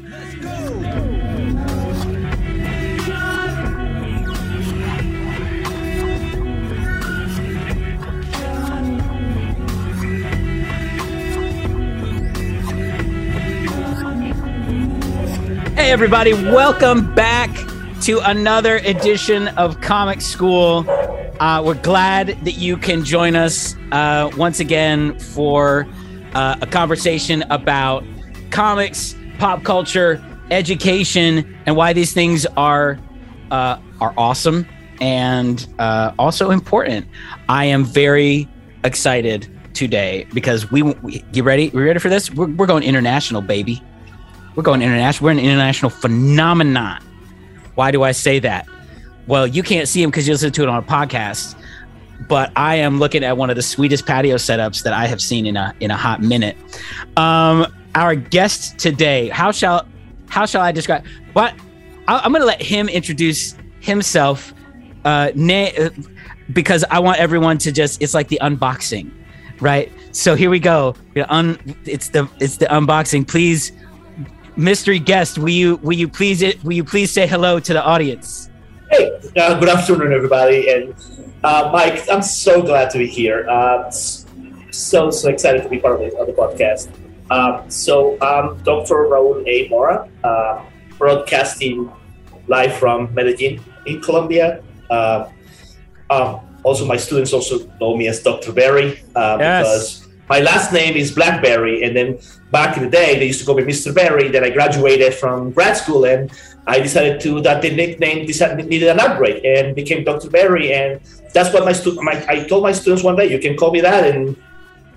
Hey, everybody, welcome back to another edition of Comic School. Uh, we're glad that you can join us uh, once again for uh, a conversation about comics, pop culture, education, and why these things are uh, are awesome and uh, also important. I am very excited today because we, we ready? We ready for this? We're, we're going international, baby. We're going international. We're an international phenomenon. Why do I say that? Well, you can't see him because you listen to it on a podcast. But I am looking at one of the sweetest patio setups that I have seen in a in a hot minute. Um, our guest today, how shall how shall I describe? What I, am going to let him introduce himself, uh, na- because I want everyone to just it's like the unboxing, right? So here we go. Un- it's the it's the unboxing. Please mystery guest, will you will you please it will you please say hello to the audience? Hey, uh, good afternoon, everybody, and uh, Mike. I'm so glad to be here. Uh, so so excited to be part of the, of the podcast. Um, so I'm Dr. Raul A. Mora, uh, broadcasting live from Medellin in Colombia. Uh, um, also, my students also know me as Dr. Barry uh, yes. because my last name is Blackberry, and then back in the day, they used to call me Mr. Barry. Then I graduated from grad school and I decided to that the nickname needed an upgrade and became Dr. Barry. And that's what my student, I told my students one day, you can call me that. And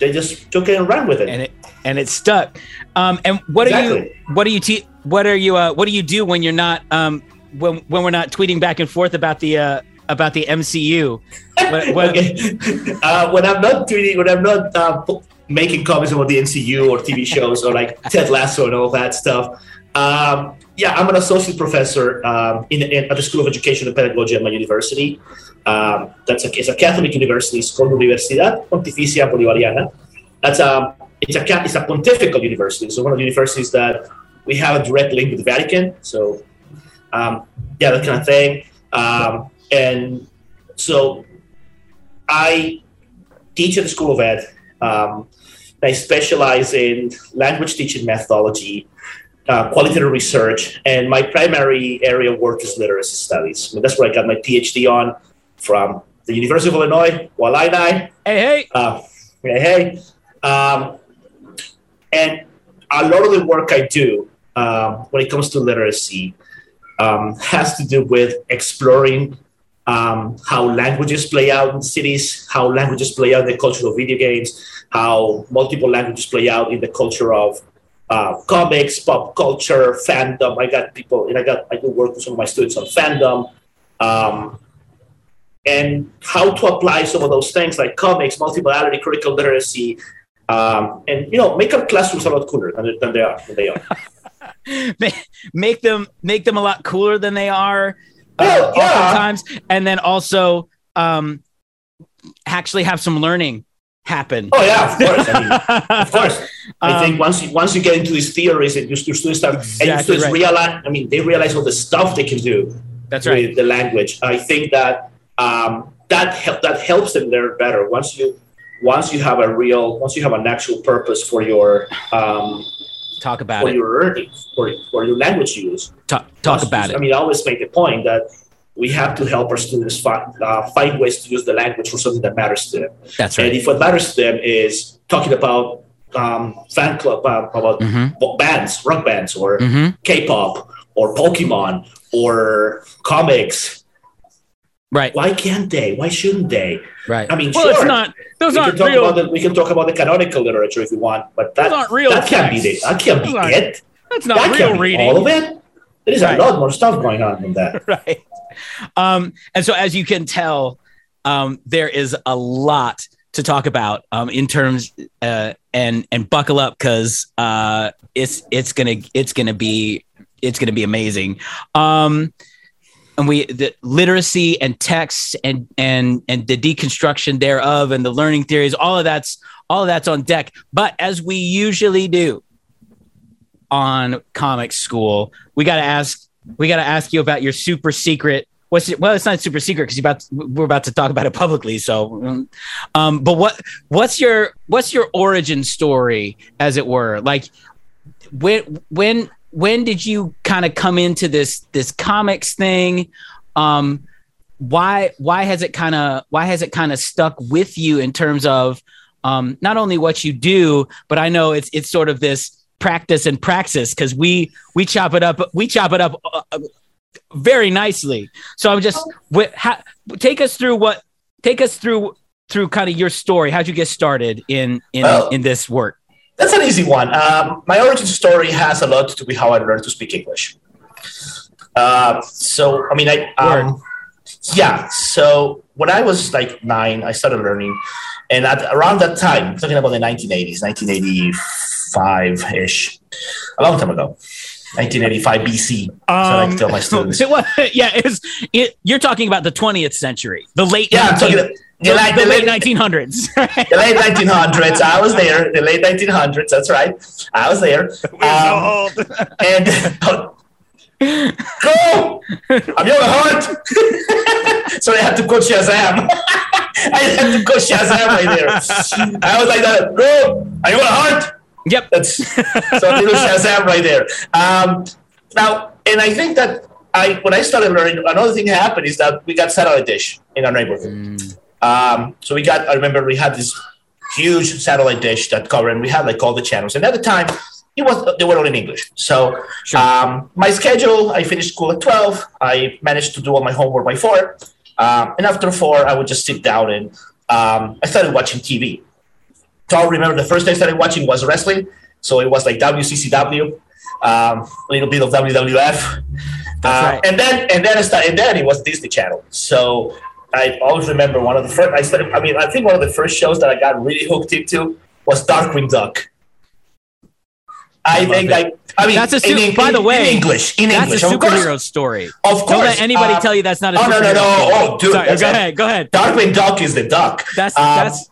they just took it and ran with it. And it, and it stuck. Um, and what exactly. are you, what do you, te- what are you, uh, what do you do when you're not, um, when, when we're not tweeting back and forth about the, uh, about the MCU? When, when, okay. uh, when I'm not tweeting, when I'm not uh, making comments about the MCU or TV shows or like Ted Lasso and all that stuff. Um, yeah, I'm an associate professor um, in, in, at the School of Education and Pedagogy at my university. Um, that's a, it's a Catholic university. It's called Universidad Pontificia Bolivariana. That's a um, it's a it's a pontifical university. So one of the universities that we have a direct link with the Vatican. So um, yeah, that kind of thing. Um, and so I teach at the School of Ed. Um, I specialize in language teaching methodology, uh, qualitative research, and my primary area of work is literacy studies. I mean, that's where I got my PhD on from the University of Illinois, Illini. Hey, hey. Uh, hey, hey. Um, and a lot of the work I do um, when it comes to literacy um, has to do with exploring um, how languages play out in cities, how languages play out in the culture of video games, how multiple languages play out in the culture of uh, comics, pop culture, fandom. I got people, and I got I do work with some of my students on fandom, um, and how to apply some of those things like comics, multimodality, critical literacy, um, and you know, make our classrooms a lot cooler than, than they are. Than they are. make them make them a lot cooler than they are. Uh, yeah. Oftentimes, and then also um, actually have some learning happen. Oh yeah, of course. I mean, of course. I um, think once you, once you get into these theories and your, students start exactly and your students right. realize, I mean, they realize all the stuff they can do. That's right. With the language, I think that um, that help, that helps them learn better. Once you once you have a real once you have an actual purpose for your um, talk about for it. your learning for, for your language use. Talk, talk about it. I mean, I always make the point that we have to help our students find, uh, find ways to use the language for something that matters to them. That's right. And if what matters to them is talking about um, fan club, uh, about mm-hmm. bands, rock bands, or mm-hmm. K-pop, or Pokemon, or comics, right? Why can't they? Why shouldn't they? Right. I mean, well, sure. it's not. Those we aren't can talk real. About the, we can talk about the canonical literature if you want, but that, aren't real that can't be the, that can't be it. That's not that real reading. All of it. There is right. a lot more stuff going on than that. right. Um, and so, as you can tell, um, there is a lot to talk about um, in terms uh, and and buckle up because uh, it's it's gonna it's gonna be it's gonna be amazing. Um, and we the literacy and text and and and the deconstruction thereof and the learning theories all of that's all of that's on deck but as we usually do on Comic School, we got to ask we got to ask you about your super secret. What's it, well, it's not super secret because about we're about to talk about it publicly. So, um, but what what's your what's your origin story, as it were? Like when when when did you kind of come into this this comics thing? Um, why why has it kind of why has it kind of stuck with you in terms of um, not only what you do, but I know it's it's sort of this practice and praxis because we we chop it up we chop it up uh, uh very nicely. So I'm just wh- ha- take us through what take us through through kind of your story. How'd you get started in in in this work? That's an easy one. Um, my origin story has a lot to do with how I learned to speak English. Uh, so I mean, I um, yeah. So when I was like nine, I started learning, and at around that time, talking about the 1980s, 1985 ish, a long time ago. 1985 BC. Um, so I like tell my students. yeah, it's it, you're talking about the 20th century, the late yeah, 19, I'm talking the, the, late, the late 1900s. the late 1900s. I was there. The late 1900s. That's right. I was there. Um, so and Go! I'm your heart. so I had to go Shazam. I had to go Shazam right there. I was like that. Go! Are you a heart? Yep. That's so little Shazam right there. Um, now, and I think that I when I started learning, another thing happened is that we got satellite dish in our neighborhood. Mm. Um, so we got. I remember we had this huge satellite dish that covered, and we had like all the channels. And at the time, it was they were all in English. So sure. um, my schedule, I finished school at twelve. I managed to do all my homework by four, um, and after four, I would just sit down and um, I started watching TV. I remember the first thing I started watching was wrestling. So it was like WCCW, um, a little bit of WWF, uh, right. and then and then I started, and then it was Disney Channel. So I always remember one of the first. I started. I mean, I think one of the first shows that I got really hooked into was Darkwing Duck. I, I think like I mean that's a super, in, by the way in English in that's English a superhero story. Of course, don't let anybody uh, tell you that's not a. Oh no no no! Oh dude, Sorry, go ahead, go ahead. Darkwing Duck is the duck. That's um, that's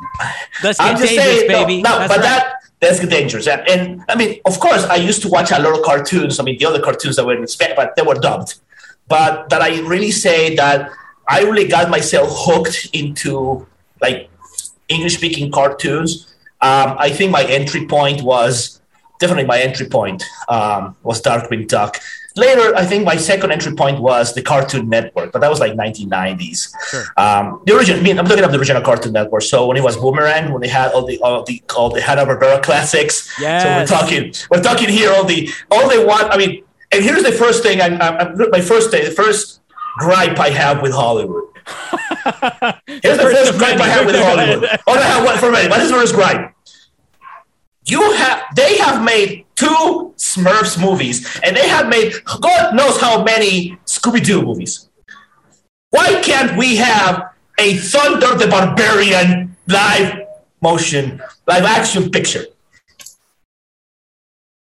that's I'm just saying, baby. No, no that's but right. that that's dangerous. And, and I mean, of course, I used to watch a lot of cartoons. I mean, the other cartoons that were in Spanish, but they were dubbed. But that I really say that I really got myself hooked into like English speaking cartoons. Um, I think my entry point was definitely my entry point um, was Darkwing Duck. Later, I think my second entry point was the Cartoon Network, but that was like 1990s. Sure. Um, the original, I mean, I'm looking up the original Cartoon Network. So when it was Boomerang, when they had all the all the all the Hanna Barbera classics. Yes. So we're talking we're talking here all the all they want. I mean, and here's the first thing. I'm, I'm my first day, the first gripe I have with Hollywood. here's the first gripe I have with Hollywood. Oh, I have one for me. What is the first gripe? You have they have made two Smurfs movies, and they have made God knows how many Scooby Doo movies. Why can't we have a Thundarr the Barbarian live motion, live action picture?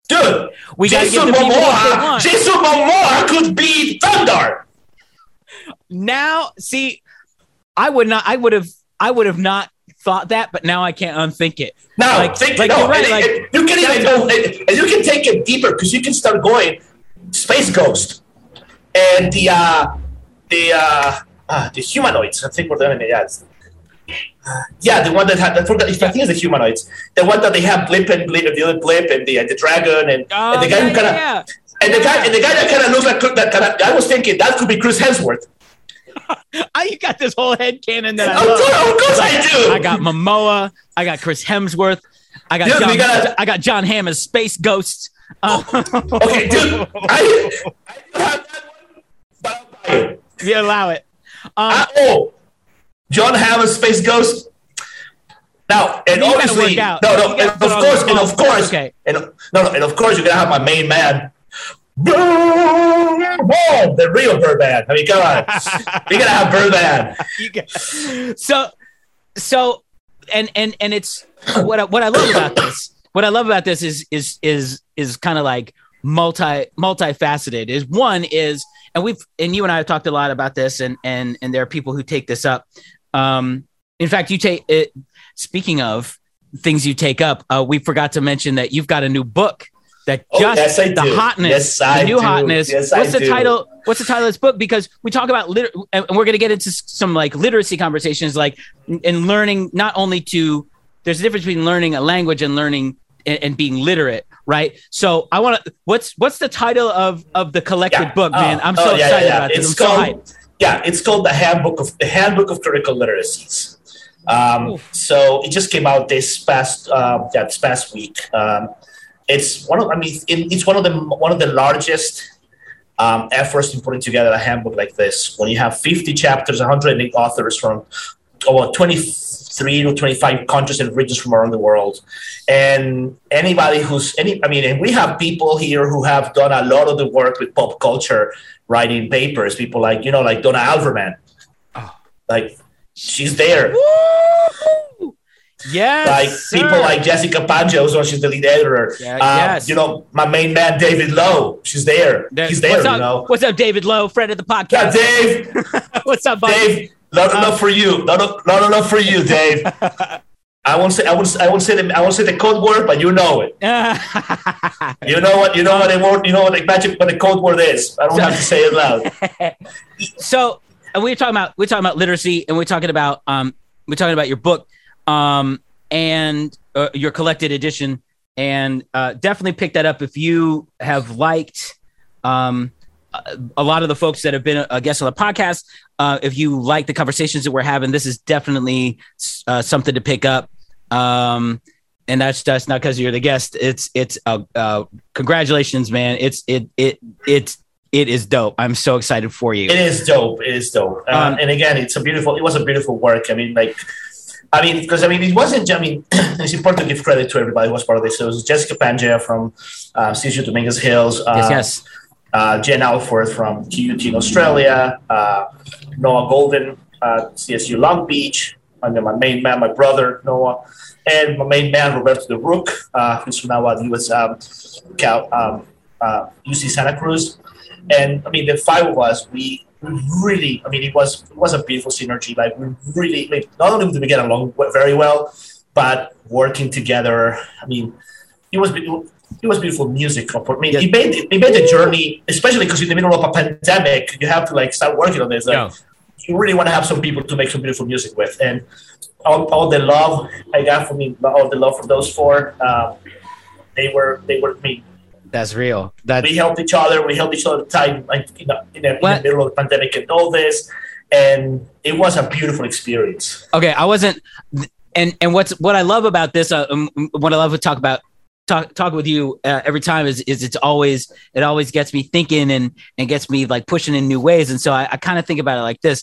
Dude, we Jason Momoa, Jason Momoa could be Thundarr. Now, see, I would not. I would have. I would have not thought that, but now I can't unthink it. No, like, think, like no, you're right. And, like, and you can even go, and you can take it deeper because you can start going Space Ghost and the uh, the uh, uh, the humanoids. I think we're doing it. Yeah, yeah, the one that had I forgot. I think it's the humanoids. The one that they have Blip and Blip, the other Blip, and the uh, the dragon, and, oh, and the guy yeah, who kind of. Yeah. And the guy, and the guy that kind of looks like that. Kind of, I was thinking that could be Chris Hemsworth. I got this whole head canon that I love. Of course, I do. I got Momoa. I got Chris Hemsworth. I got dude, John, gotta, I got Jon Hamm as Space Ghosts. Uh, okay, dude. I, I have that one, but I'll buy it. You allow it. Um, I, oh, Jon Hamm as Space Ghost. Now, and obviously, no, no, and of course, and of course, okay. and no, no, and of course, you're gonna have my main man, Boom! The real Birdman. I mean, come on. we gotta have Birdman. so, so, and and and it's what I, what I love about this. What I love about this is is is is kind of like multi multifaceted. Is one is, and we've and you and I have talked a lot about this, and and and there are people who take this up. Um, in fact, you take it. Speaking of things you take up, uh, we forgot to mention that you've got a new book that Oh, just yes, the do. hotness, Yes, the new do. hotness. Yes, I what's the do. title? What's the title of this book? Because we talk about lit, and we're going to get into some like literacy conversations, like in learning not only to. There's a difference between learning a language and learning and, and being literate, right? So I want to. What's what's the title of of the collected Yeah. book, man? Oh, I'm oh, so yeah, excited yeah, about this. It's I'm so called, hyped. Yeah, it's called the Handbook of the Handbook of Critical Literacies. Um, so it just came out this past uh, this past week. Um, it's one of I mean it's one of the one of the largest um, efforts in putting together a handbook like this. When you have 50 chapters, 108 authors from over 23 to 25 countries and regions from around the world, and anybody who's any I mean, and we have people here who have done a lot of the work with pop culture, writing papers. People like you know like Donna Alvermann, Oh. like she's there. Woo! Yes, like sir. people like Jessica Pandya, so she's the lead editor. Yeah, Uh, yes. You know, my main man David Low, she's there. There- He's there, What's you up? know. What's up, David Low, friend of the podcast? Yeah? Dave, What's up, buddy? Dave, not enough for you. Not, not enough for you, Dave. I won't say I won't I won't say the I won't say the code word, but you know it. You know what you know what the word you know what the magic what the code word is. I don't have to say it loud. so and we're talking about we're talking about literacy and we're talking about um we're talking about your book um and uh, your collected edition and uh, definitely pick that up if you have liked um a- lot of the folks that have been a, guest on the podcast uh, if you like the conversations that we're having this is definitely uh, something to pick up um and that's that's not because you're the guest it's it's uh, uh congratulations man it's it it it's it is dope i'm so excited for you It is dope. It is dope. Uh, Um, and again, it's a beautiful. It was a beautiful work. I mean, like, I mean, because I mean, it wasn't. I mean, it's important to give credit to everybody who was part of this. So It was Jessica Pandya from uh, CSU Dominguez Hills. Uh, yes yes uh, Jen Alford from QUT in Australia, uh, Noah Golden, uh, CSU Long Beach, and then my main man, my brother Noah, and my main man Roberto de Roock, uh, who's now at US um, Cal, um, uh, UC Santa Cruz. And I mean, the five of us, we really, I mean, it was it was a beautiful synergy. Like we really, like, not only did we get along very well, but working together. I mean, it was it was beautiful music. I mean, Yeah. he made he made the journey, especially because in the middle of a pandemic, you have to like start working on this. Like, Yeah. you really want to have some people to make some beautiful music with, and all, all the love I got from me, all the love from those four, uh, they were they were me. That's real. That's We helped each other. We helped each other time like in the, in the, in the middle of the pandemic and all this, and it was a beautiful experience. okay. I wasn't, and and what's what I love about this, uh, um, what I love to talk about, talk talk with you uh, every time is is it's always it always gets me thinking and and gets me like pushing in new ways. And so I, I kind of think about it like this,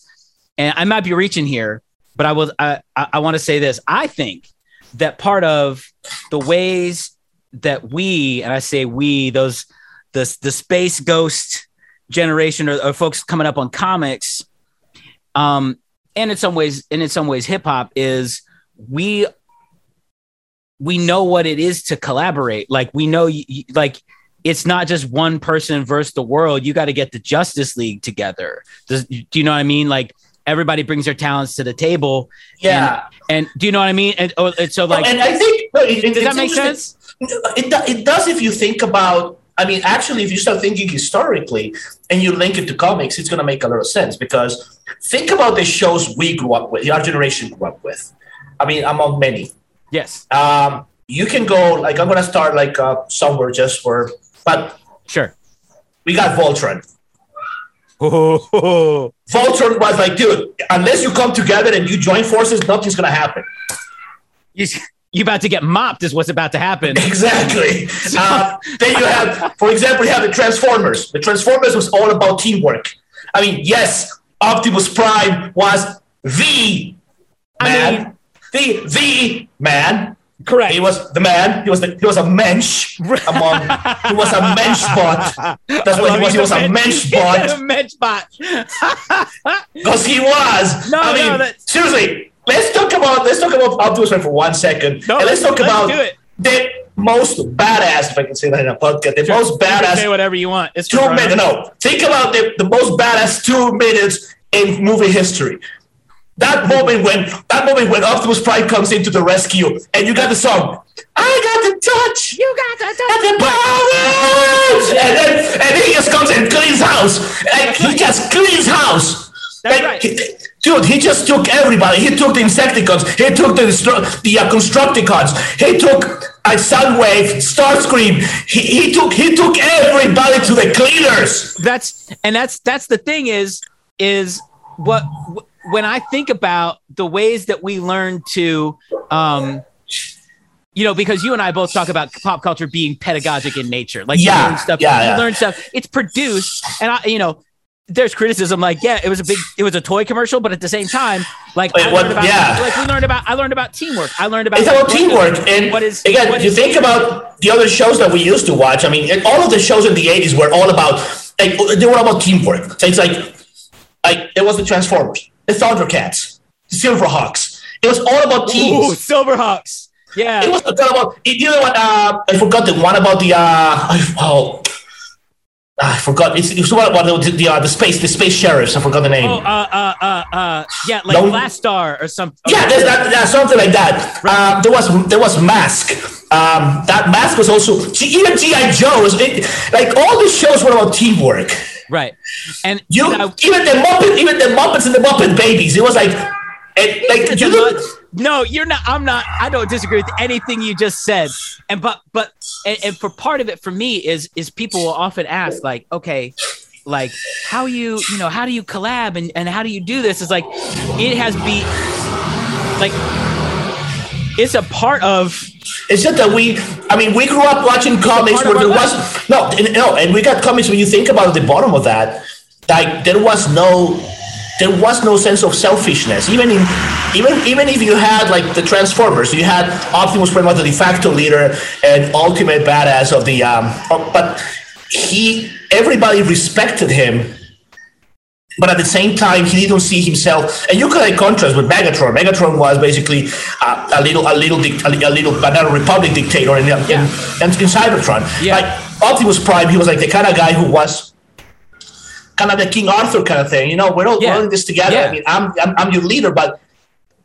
and I might be reaching here, but I will. I I, I want to say this. I think that part of the ways that we and I say we those the the space ghost generation or, or folks coming up on comics um and in some ways and in some ways hip hop is we we know what it is to collaborate. Like we know like it's not just one person versus the world. You got to get the justice league together. Does, do you know what i mean? Like everybody brings their talents to the table. Yeah, and do you know what i mean? And, oh, and so like and I think does that make sense It, it does if you think about. I mean, actually, if you start thinking historically and you link it to comics, it's going to make a lot of sense because think about the shows we grew up with, our generation grew up with. I mean, among many. yes Um, you can go like I'm going to start like uh, somewhere just for, but sure we got Voltron. oh, Voltron was like, dude, unless you come together and you join forces, nothing's going to happen. you, you about to get mopped is what's about to happen Exactly. Uh, then you have, for example, you have the Transformers. The Transformers was all about teamwork. I mean, yes, Optimus Prime was the I man, mean- the the man. correct He was the man. He was the, he was a mensch among. He was a mensch bot. That's what he was. He was a mensch bot mensch bot. because he was. No, I mean, no, that- seriously. Let's talk about let's talk about Optimus Prime for one second, No, and let's talk let's about do it. the most badass, if I can say that in a podcast, the Sure. most badass say whatever you want. It's two minutes. No, think about the, the most badass two minutes in movie history. That moment when that moment when Optimus Prime comes into the rescue and you got the song I got the touch. You got the And the powers! And then, and he just comes and cleans house. And he just cleans house. That's Like, right. he- dude, he just took everybody. He took the Insecticons. He took the the uh, Constructicons. He took uh, Soundwave, Starscream. He, he took he took everybody to the cleaners. that's and that's that's the thing is is what when I think about the ways that we learn to um you know because you and I both talk about pop culture being pedagogic in nature like you Yeah, learn stuff yeah, you yeah. learn stuff it's produced and I you know there's criticism like yeah it was a big it was a toy commercial but at the same time like Wait, I what- about yeah. like we learned about I learned about teamwork I learned about It's about teamwork. And what is again, what you is- think about the other shows that we used to watch. I mean, all of the shows in the '80s were all about like they were about teamwork. So it's like like it was the Transformers, the Thundercats, the Silverhawks. It was all about teams. Ooh, Silverhawks yeah It was all about. You know what? Uh, I forgot the one about the. Uh, I, oh, I forgot. It's, it's one about the the, uh, the space the space sheriffs. I forgot the name. oh uh uh uh uh yeah like No. Last Star or something Yeah, there's that, something like that. Um, there was there was Mask. Um, that Mask was also even GI Joe it, like all these shows were about teamwork. right and You I- even the Muppet even the Muppets and the Muppet Babies. It was like, it, like you a look, no, you're not. I'm not. I don't disagree with anything you just said. And but but and, and for part of it for me is is people will often ask like, okay, like how you you know how do you collab and and how do you do this? It's like it has be like it's a part of It's just that we, I mean, we grew up watching comics where there our was no, no, and we got comics. When you think about the bottom of that, like there was no, there was no sense of selfishness. Even in, even even if you had like the Transformers, you had Optimus Prime as the de facto leader and ultimate badass of the, um, but he, everybody respected him but at the same time he didn't see himself and you could like contrast with megatron megatron was basically uh, a little a little dic- a, li- a little banana republic dictator in, in, Yeah. in, in cybertron Yeah. like optimus prime he was like the kind of guy who was kind of the king arthur kind of thing you know we're all Yeah. this together Yeah. i mean I'm, I'm i'm your leader but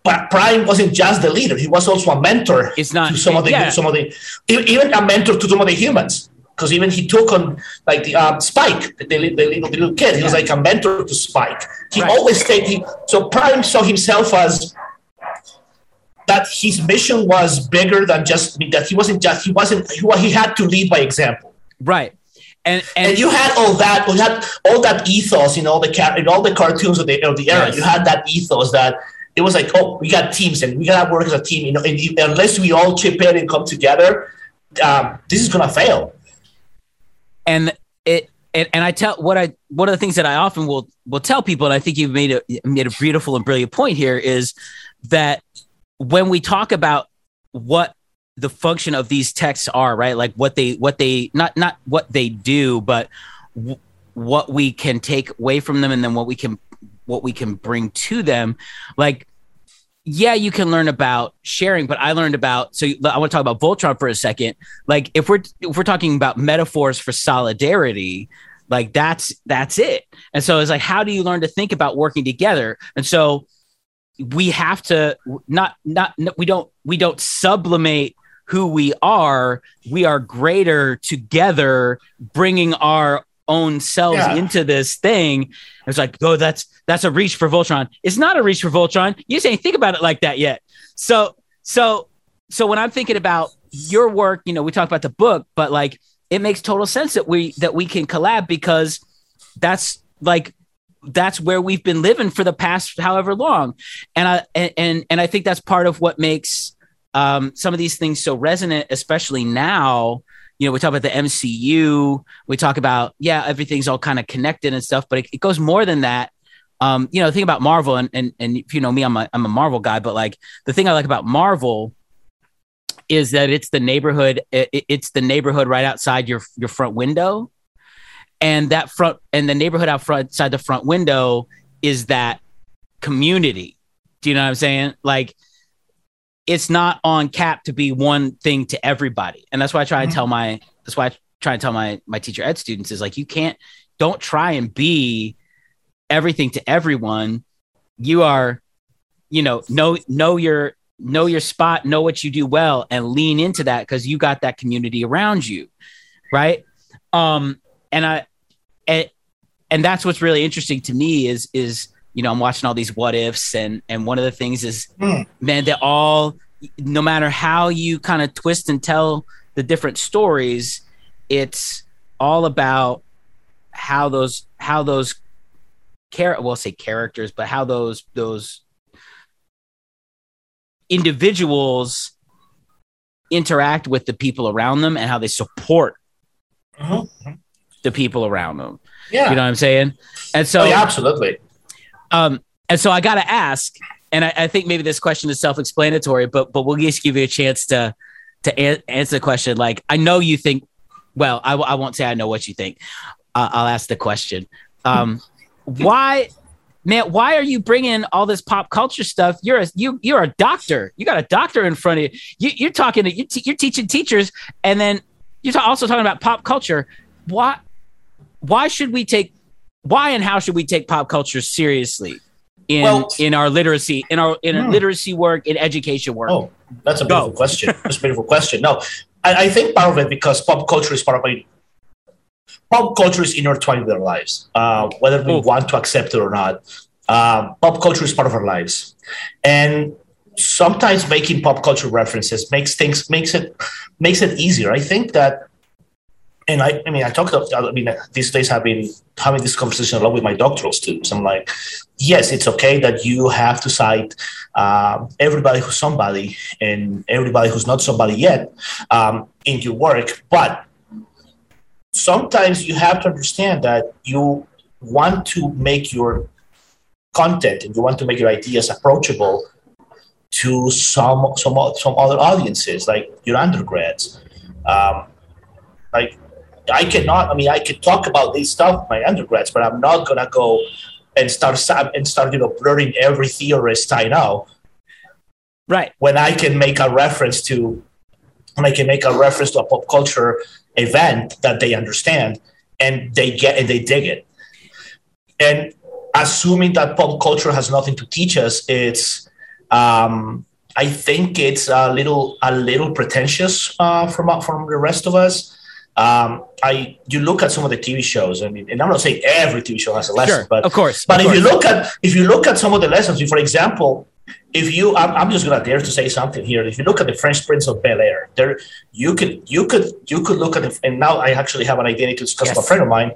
but Prime wasn't just the leader; he was also a mentor It's not- to some of the yeah. some of the even a mentor to some of the humans. Because even he took on like the um, Spike, the, the little the little kid. He was like a mentor to Spike. He Right. always stayed. He, so Prime saw himself as that his mission was bigger than just that. He wasn't just he wasn't he, he had to lead by example. right. And and, And you had all that, you had all that ethos in all the car- in all the cartoons of the of the era. Yes. You had that ethos that it was like, oh, we got teams and we gotta work as a team. You know, and you, unless we all chip in and come together, um, this is gonna fail. and it and, and I tell what I one of the things that I often will will tell people, and I think you've made a made a beautiful and brilliant point here is that when we talk about what the function of these texts are, right? Like what they what they not not what they do, but w- what we can take away from them, and then what we can what we can bring to them, like. Yeah, you can learn about sharing, but I learned about. So I want to talk about Voltron for a second like if we're if we're talking about metaphors for solidarity like that's that's it and so it's like how do you learn to think about working together and so we have to not not we don't we don't sublimate who we are we are greater together bringing our own selves Yeah. into this thing. It's like oh that's that's a reach for voltron. It's not a reach for voltron. You just ain't think about it like that yet. So so so when i'm thinking about your work you know we talk about the book but like it makes total sense that we that we can collab because that's like that's where we've been living for the past however long. And i and and, and i think that's part of what makes um, some of these things so resonant especially now you know we talk about the mcu we talk about yeah everything's all kind of connected and stuff but it, it goes more than that. Um, you know think about marvel and, and and if you know me i'm a, I'm a marvel guy but like the thing i like about marvel is that it's the neighborhood it- it's the neighborhood right outside your your front window. And that front and the neighborhood out front outside the front window is that community. Do you know what i'm saying? Like it's not on cap to be one thing to everybody and that's why i try and Mhm. tell my that's why i try and tell my my teacher ed students is like you can't don't try and be everything to everyone you are you know know know your know your spot, know what you do well, and lean into that because you got that community around you, right? Um, and I, and, and that's what's really interesting to me is is you know I'm watching all these what ifs, and and one of the things is, mm. man, they're all, no matter how you kind of twist and tell the different stories, it's all about how those how those care well say characters but how those those individuals interact with the people around them and how they support uh-huh. the people around them yeah you know what i'm saying and so oh, yeah, absolutely um and so i gotta ask and I, I, think maybe this question is self-explanatory but but we'll just give you a chance to to a- answer the question like i know you think well I, I won't say i know what you think uh, I'll ask the question. Um, why, man? Why are you bringing all this pop culture stuff? You're a you you're a doctor. You got a doctor in front of you. you are talking to you te- you're teaching teachers, and then you're also talking about pop culture. Why? Why should we take? Why and how should we take pop culture seriously? in well, in our literacy in our in hmm. literacy work in education work? Oh, that's a beautiful Go. question. That's a beautiful question. No, I, I, think part of it because pop culture is part of my pop culture is intertwined with our lives, uh, whether we want to accept it or not. Um, pop culture is part of our lives, and sometimes making pop culture references makes things makes it makes it easier. I think that, and I, I mean, I talked. About, I mean, these days I've been having this conversation a lot with my doctoral students. I'm like, yes, it's okay that you have to cite uh, everybody who's somebody and everybody who's not somebody yet um, in your work, but sometimes you have to understand that you want to make your content and you want to make your ideas approachable to some some some other audiences like your undergrads um, like i cannot i mean i can talk about this stuff my undergrads but i'm not gonna go and start and start you know blurring every theorist i know right when i can make a reference to when i can make a reference to a pop culture event that they understand and they get and they dig it. And assuming that pop culture has nothing to teach us, it's um, I think it's a little a little pretentious uh, from from the rest of us. Um, I you look at some of the TV shows, I mean, and I'm not saying every TV show has a lesson, sure, but of course. But of if course. you look at if you look at some of the lessons, for example, if you I'm, I'm, just gonna dare to say something here if you look at the french prince of bel air there you could you could you could look at it and now i actually have an idea to discuss yes. with a friend of mine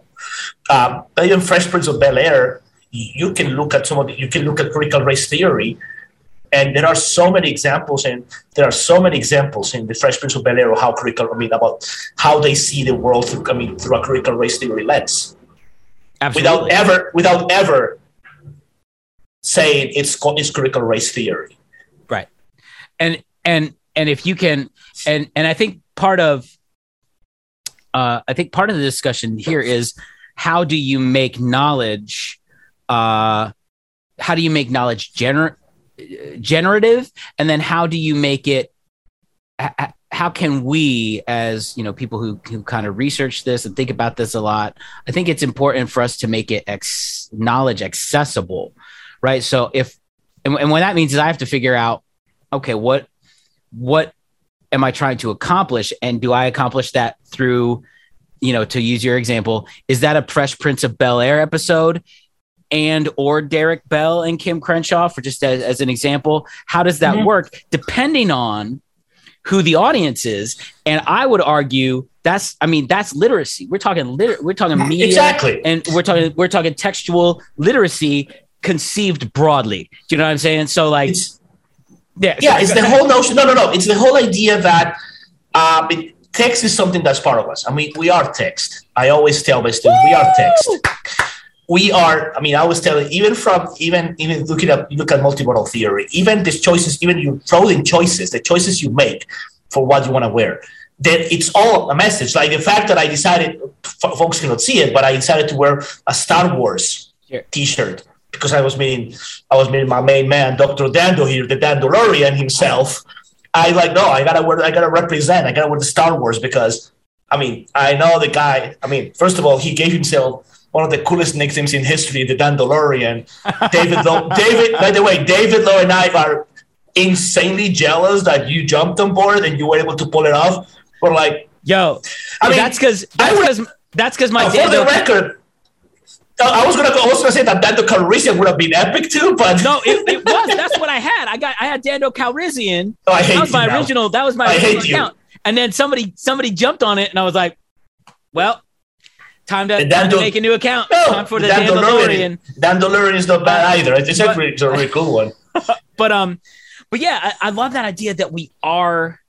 um, but even french prince of bel air you can look at some of the, you can look at critical race theory and there are so many examples and there are so many examples in the fresh prince of bel air how critical i mean about how they see the world through i mean through a critical race theory lens Absolutely. without ever without ever saying it's it's critical race theory. Right. And and and if you can and and I think part of uh, I think part of the discussion here is how do you make knowledge uh, how do you make knowledge gener- generative and then how do you make it how can we as you know people who, who kind of research this and think about this a lot i think it's important for us to make it ex- knowledge accessible right? So if and, and what that means is I have to figure out, okay, what what am I trying to accomplish, and do I accomplish that through, you know, to use your example, is that a Fresh Prince of Bel Air episode? And or Derrick Bell and Kim Crenshaw for just as, as an example. How does that mm-hmm. work? Depending on who the audience is, and I would argue that's I mean that's literacy. We're talking liter- we're talking media exactly, and we're talking we're talking textual literacy conceived broadly. Do you know what I'm saying? So like, it's, yeah, yeah, it's the whole notion. No, no, no. It's the whole idea that it, text is something that's part of us. I mean, we are text. I always tell my students, we are text. We are. I mean, I was telling even from even even looking at look at multimodal theory. Even these choices, even you throw in choices, the choices you make for what you want to wear. that it's all a message. Like the fact that I decided, folks cannot see it, but I decided to wear a Star Wars T-shirt because I was meeting I was meeting my main man, Dr. Dando here, the Dandalorian himself. I like no, I gotta wear, I gotta represent, I gotta wear the Star Wars because I mean I know the guy. I mean, first of all, he gave himself one of the coolest nicknames in history, the Dandalorian. David Low. David, by the way, David Low and I are insanely jealous that you jumped on board and you were able to pull it off. But like, yo, I mean, that's because that's because that's because my oh, for the record. I was gonna I was gonna say that Dando Calrissian would have been epic too, but no, it, it was. That's what I had. I got I had Dando Calrissian. Oh, I hate that was my now. original. That was my I original hate you. account. And then somebody somebody jumped on it, and I was like, well, time to, time to make a new account. No, time for the Dandalorian. Dandalorian. Is not bad either. It's, But- actually it's a really cool one. But um, but yeah, I, I love that idea that we are.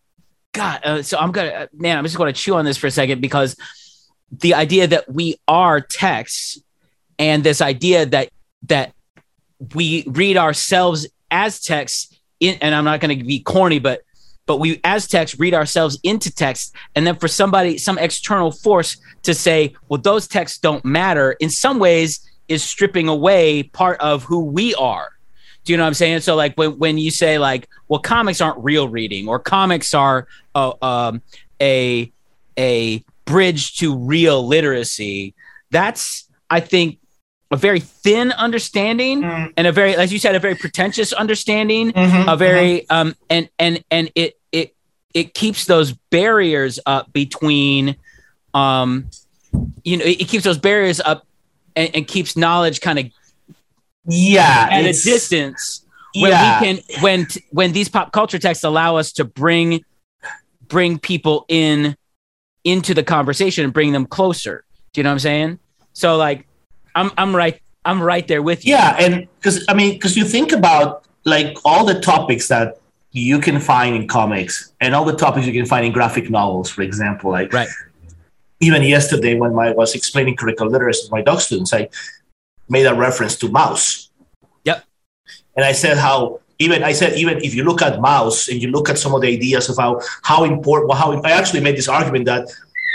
God, uh, so I'm gonna uh, man, I'm just gonna chew on this for a second because the idea that we are texts and this idea that that we read ourselves as text in and I'm not going to be corny but but we as text read ourselves into text and then for somebody some external force to say well those texts don't matter in some ways is stripping away part of who we are do you know what I'm saying? So like when when you say like, well, comics aren't real reading, or comics are uh, um, a a bridge to real literacy. That's I think a very thin understanding Mm. and a very, as you said, a very pretentious understanding. Mhm, A very um and and and it it it keeps those barriers up between um you know it, it keeps those barriers up and, and keeps knowledge kind of yeah, at a distance when yeah. we can when when these pop culture texts allow us to bring bring people in into the conversation and bring them closer do you know what i'm saying so like i'm i'm right i'm right there with you Yeah, and because I mean, because you think about like all the topics that you can find in comics and all the topics you can find in graphic novels, for example. Like right even yesterday when I was explaining critical literacy to my doc students, I made a reference to Maus. Yep. And I said how even I said even if you look at Maus and you look at some of the ideas of how how important well, how I actually made this argument that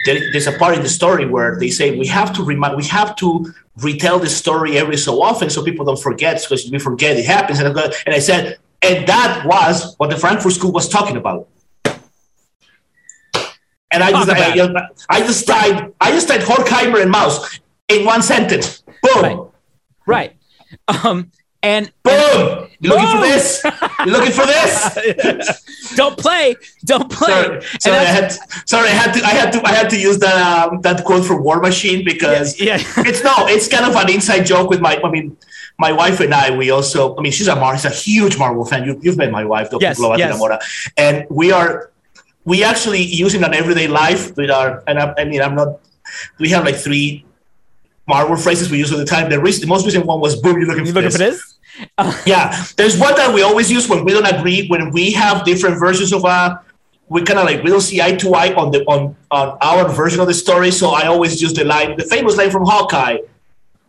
there's a part in the story where they say we have to remind we have to retell the story every so often so people don't forget because we forget it happens and, I'm and I said and that was what the Frankfurt School was talking about. And I just, I, I just tied I just tied Horkheimer and Maus in one sentence. Boom, Right. right um and boom. You looking for this? You're looking for this? don't play don't play Sorry, sorry, I had sorry, I had to I had to I had to use that um, that quote from War Machine because yeah it's no, it's kind of an inside joke with my I mean my wife and I, we also, I mean, she's a Mar, she's a huge Marvel fan. You, you've met my wife, Dr. Yes, Gloria yes. And we are, we actually use it on everyday life with our, and I, I mean, I'm not, we have like three Marvel phrases we use all the time. The, the most recent one was, boom, you're looking you for looking this. for this Yeah, there's one that we always use when we don't agree, when we have different versions of a, we kind of like we don't see eye to eye on the on on our version of the story. So I always use the line, the famous line from Hawkeye.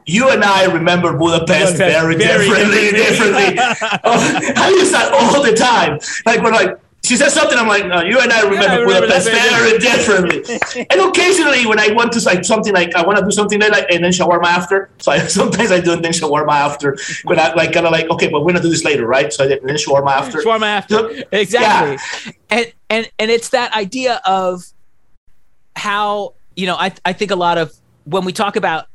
You and I remember Budapest, very, differently. differently. oh, I use that all the time. Like when like she says something, I'm like, no, you and I remember, I remember Budapest very differently. and occasionally, when I want to like something like I want to do something like and then shawarma after. So I, sometimes I do and then shawarma after. When I like kind of like okay, but we're gonna do this later, right? So I did and then shawarma after. Shawarma after. Yep. Exactly. And and and it's that idea of how, you know, I I think a lot of when we talk about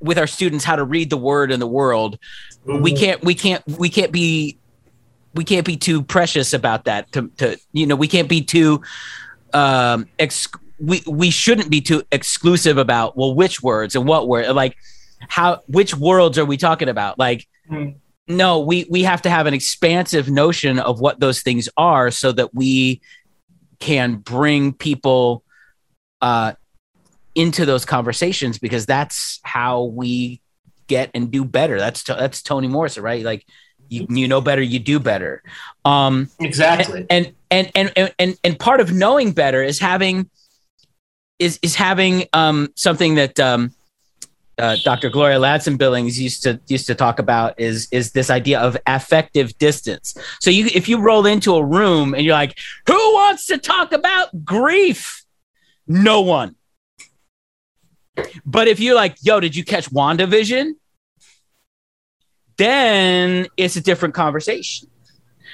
with our students how to read the word in the world, we Mhm. can't we can't we can't be we can't be too precious about that to to you know, we can't be too um ex- we we shouldn't be too exclusive about well which words and what word like how which worlds are we talking about? Like Mm. no we we have to have an expansive notion of what those things are so that we can bring people uh into those conversations because that's how we get and do better. That's that's toni morrison right? Like you, you know better you do better um exactly. and and and and and, and part of knowing better is having is is having um something that um uh, Dr. Gloria Ladson Billings used to used to talk about is is this idea of affective distance. So you if you roll into a room and you're like, who wants to talk about grief? No one. But if you're like, yo, did you catch WandaVision? Then it's a different conversation.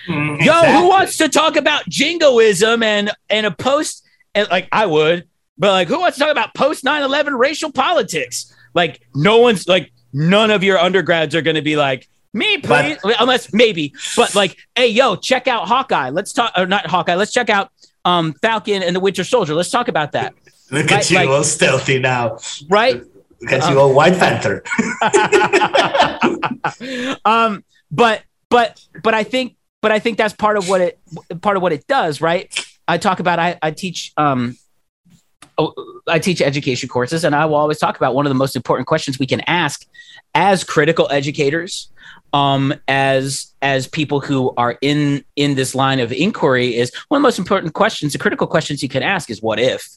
Mm, Yo, exactly. who wants to talk about jingoism and and a post and like I would, but like who wants to talk about post 9/11 racial politics? Like no one's like none of your undergrads are going to be like, Me, please. But, Unless maybe, but like, hey, yo, check out Hawkeye. Let's talk, or not Hawkeye. Let's check out um Falcon and the Winter Soldier. Let's talk about that. Look right? at you, like, all stealthy now. Right? At um, you, all White Panther. um, but but but I think but I think that's part of what it part of what it does, right? I talk about I, I teach um oh, I teach education courses and I will always talk about one of the most important questions we can ask as critical educators um as as people who are in in this line of inquiry is one of the most important questions the critical questions you can ask is what if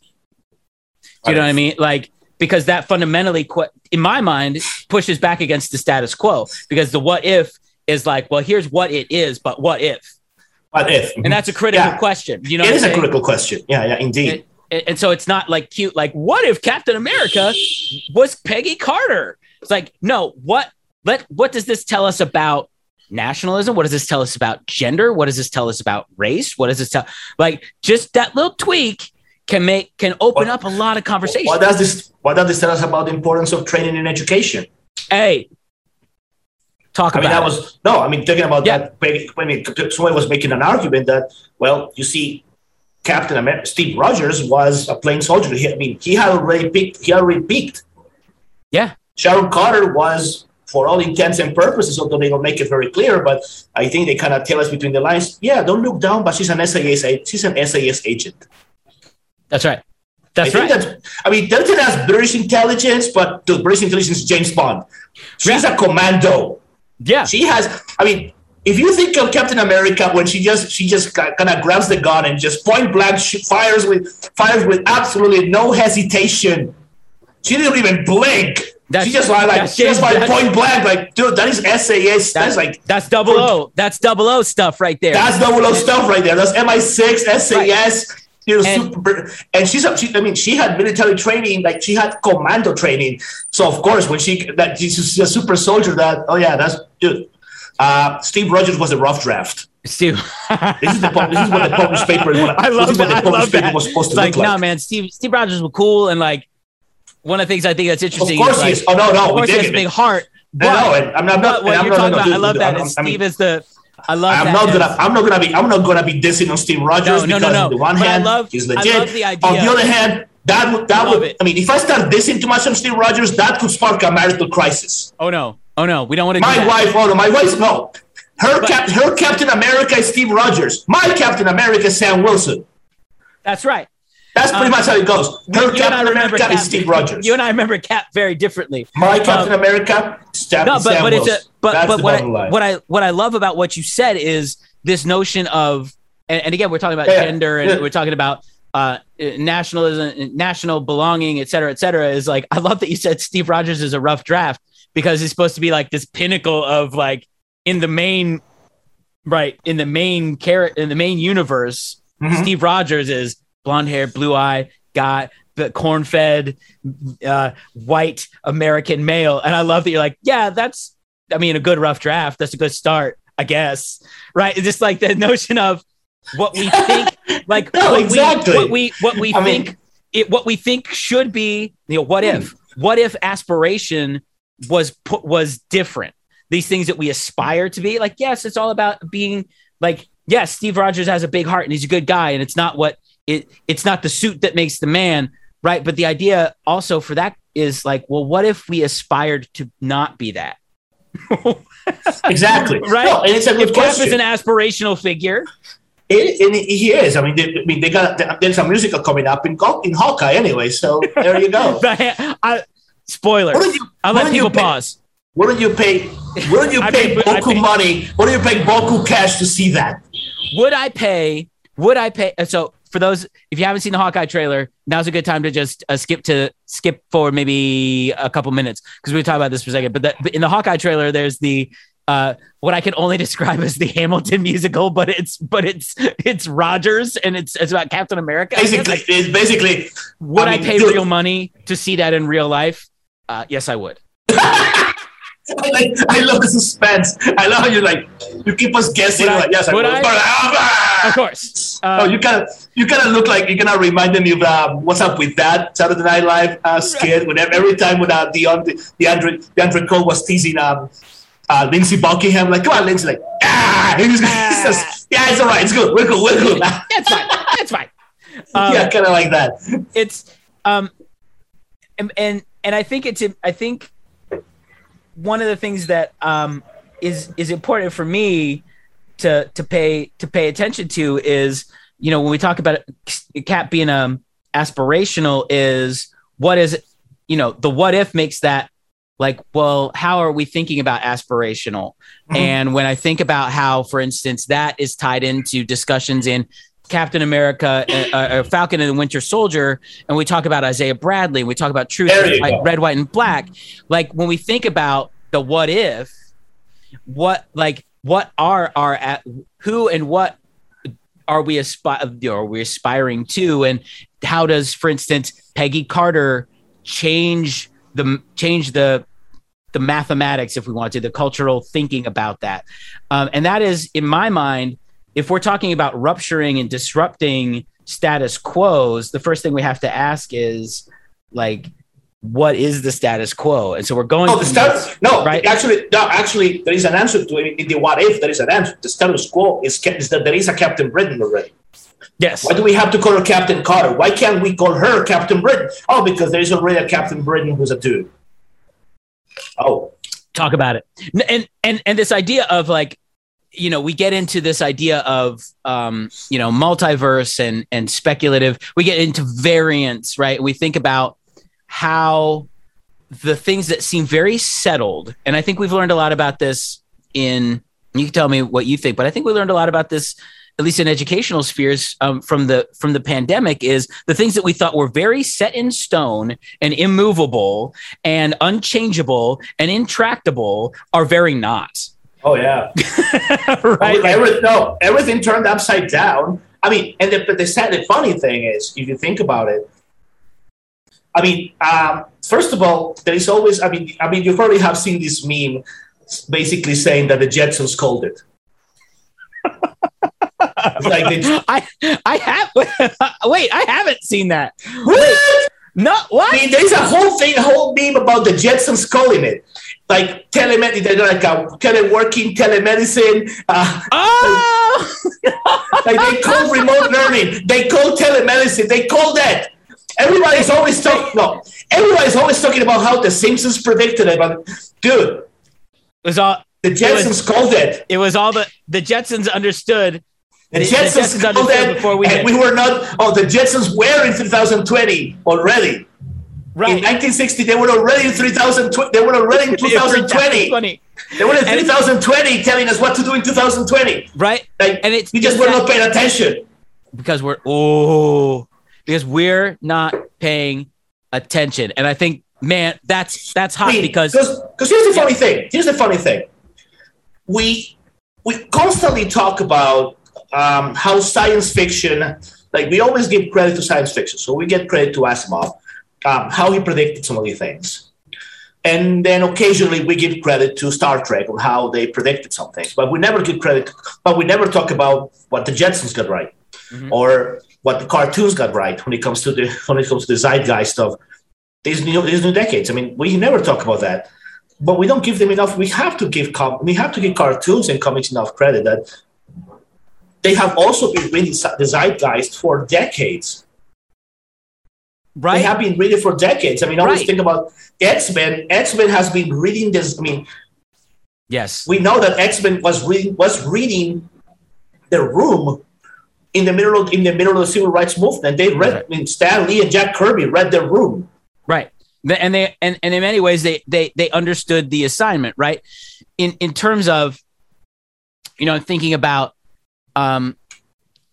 do you know what I mean like because that fundamentally in my mind pushes back against the status quo because the what if is like well here's what it is but what if what if? And that's a mm-hmm. critical yeah. question. You know, it is a critical question. Yeah, yeah, indeed. And, and so it's not like cute. Like, what if Captain America was Peggy Carter? It's like, no. What? Let. What does this tell us about nationalism? What does this tell us about gender? What does this tell us about race? What does this tell? Like, just that little tweak can make can open what, up a lot of conversations. What does this? What does this tell us about the importance of training in education? Hey, Talk about I mean, that it. was no. I mean, talking about yeah. that. I mean, someone was making an argument that, well, you see, Captain America, Steve Rogers was a plain soldier. He, I mean, he had already peaked. He already peaked. Yeah. Sharon Carter was, for all intents and purposes, although they don't make it very clear, but I think they kind of tell us between the lines. Yeah, don't look down, but she's an SAS. She's an SAS agent. That's right. That's I right. I mean, Delta has British intelligence, but the British intelligence is James Bond. She's yeah. a commando. Yeah, she has. I mean, if you think of Captain America when she just she just kind of grabs the gun and just point blank fires with fires with absolutely no hesitation. She didn't even blink. That's, she just like, like she just like point blank, like dude, that is SAS. That's, that's like that's double O. That's double O stuff right there. That's double O stuff right there. That's MI6, SAS. Right. You know, and, super, and she's a, she, I mean, she had military training, like she had commando training. So of course, when she that she's a super soldier, that oh yeah, that's dude. Uh, Steve Rogers was a rough draft. Steve, this is the this is what the published paper. I love that. I love that. was supposed to like, like. No, man, Steve Steve Rogers was cool, and like one of the things I think that's interesting. Of course, is, like, he is. Oh no, no, of course, he has a big heart. But, no, I'm, I'm not. What I'm you're not, talking no, no, about, I love that. Steve is the I love. I'm not gonna. I'm not gonna be. I'm not gonna be dissing on Steve Rogers no, no, because no, on the one hand love, he's legit. on the other hand, that would that would. It. I mean, if I start dissing too much on Steve Rogers, that could spark a marital crisis. Oh no! Oh no! We don't want to. My wife. Oh no! My wife. No. Her but, cap, Her Captain America is Steve Rogers. My Captain America is Sam Wilson. That's right. That's pretty um, much how it goes. Her you Captain America Cap, is Steve Rogers. You and I remember Cap very differently. My Captain um, America, Sam, no, but, Sam but Wilson. it's a but That's but what I, what I what I love about what you said is this notion of, and, and again, we're talking about yeah, gender and yeah. we're talking about uh, nationalism, national belonging, et cetera, et cetera. Is like, I love that you said Steve Rogers is a rough draft because he's supposed to be like this pinnacle of like in the main, right, in the main character, in the main universe. Mm-hmm. Steve Rogers is blonde hair, blue eye guy, the corn fed, uh, white American male. And I love that you're like, yeah, that's, I mean, a good rough draft. That's a good start. I guess, right? It's just like the notion of what we think, like no, what, exactly. we, what we what we I think mean, it what we think should be. You know, what hmm. if? What if aspiration was put was different? These things that we aspire to be, like yes, it's all about being like yes, Steve Rogers has a big heart and he's a good guy, and it's not what it it's not the suit that makes the man, right? But the idea also for that is like, well, what if we aspired to not be that? exactly. right. No, and it's a good if question. Cap is an aspirational figure. It, and he is. I mean, they, I mean, they got there's a musical coming up in in Hawkeye anyway. So there you go. I. You, I'll let people pay, pause. Wouldn't you pay? Wouldn't you pay pay, Boku pay, money? Wouldn't you pay Boku cash to see that? Would I pay? Would I pay? So for those if you haven't seen the Hawkeye trailer, now's a good time to just uh, skip to skip forward maybe a couple minutes because we talk about this for a second. But, the, but in the Hawkeye trailer, there's the uh, what I can only describe as the Hamilton musical, but it's but it's it's Rogers and it's it's about Captain America. Basically, it's basically would I, mean, I pay dude. real money to see that in real life? Uh, yes, I would. I, like, I love the suspense. I love how you like you keep us guessing. Would like, I, yes, I would. I? Of course. Uh, oh, you kind of you kind of look like you're gonna remind me of um, what's up with that Saturday Night Live uh, skit. Whenever every time when uh, the the Andre DeAndre Cole was teasing um uh, Lindsey Buckingham, like, come on, Lindsey, like, ah, he, was, he says, yeah, it's all right, it's good, we're good, we're good. That's fine, that's fine. Um, yeah, kind of like that. It's um, and, and and I think it's I think one of the things that um is is important for me to to pay to pay attention to is you know when we talk about cap being um aspirational is what is you know the what if makes that like well how are we thinking about aspirational mm-hmm. and when i think about how for instance that is tied into discussions in Captain America, uh, uh, Falcon and the Winter Soldier, and we talk about Isaiah Bradley, and we talk about Truth, like Red, White, and Black. Like when we think about the what if, what like what are our at who and what are we aspi- are we aspiring to, and how does, for instance, Peggy Carter change the change the the mathematics, if we want to, the cultural thinking about that, um, and that is in my mind if we're talking about rupturing and disrupting status quos, the first thing we have to ask is like, what is the status quo? And so we're going. Oh, the status. No, right? Actually, no. Actually, there is an answer to it. In the what if, there is an answer. The status quo is, is that there is a Captain Britain already. Yes. Why do we have to call her Captain Carter? Why can't we call her Captain Britain? Oh, because there is already a Captain Britain who's a dude. Oh, talk about it. And and and this idea of like you know we get into this idea of um, you know multiverse and and speculative. We get into variants right? We think about how the things that seem very settled and i think we've learned a lot about this in you can tell me what you think but i think we learned a lot about this at least in educational spheres um, from the from the pandemic is the things that we thought were very set in stone and immovable and unchangeable and intractable are very not Oh yeah, right. Every, no, everything turned upside down. I mean, and the, but the sad, the funny thing is, if you think about it, I mean, um, first of all, there is always. I mean, I mean, you probably have seen this meme, basically saying that the Jetsons called it. like they, I, I have. wait, I haven't seen that. What? Wait, no, what? I mean, there's a whole thing, a whole meme about the Jetsons calling it like telemedicine, they're like a teleworking telemedicine. Uh, oh! like they call remote learning, they call telemedicine, they call that. Everybody's always talking. No, everybody's always talking about how the Simpsons predicted it, but dude, it was all the Jetsons was, called it. It was all the the Jetsons understood. The, the Jetsons, the Jetsons called it before we. And we were not. Oh, the Jetsons were in 2020 already. Right. In 1960, they were already in 3020. They were already in 2020. They were in 2020 telling us what to do in 2020. Right. Like, and it's we just were not paying attention. Because we're oh because we're not paying attention. And I think, man, that's that's hot I mean, because because here's the funny yeah. thing. Here's the funny thing. We we constantly talk about um, how science fiction, like we always give credit to science fiction. So we get credit to Asimov um, how he predicted some of these things. And then occasionally we give credit to Star Trek on how they predicted some things, but we never give credit, but we never talk about what the Jetsons got right mm-hmm. or what the cartoons got right when it comes to the when it comes to the zeitgeist of these new these new decades. I mean, we never talk about that, but we don't give them enough. We have to give com- we have to give cartoons and comics enough credit that they have also been reading the zeitgeist for decades. Right. They have been reading for decades. I mean, I always right. think about X Men. X Men has been reading this. I mean, yes, we know that X Men was reading was reading the room in the middle of in the middle of the civil rights movement. They read. Right. I mean, Stan Lee and Jack Kirby read the room. Right. And they and, and in many ways they they they understood the assignment, right? In in terms of, you know, thinking about um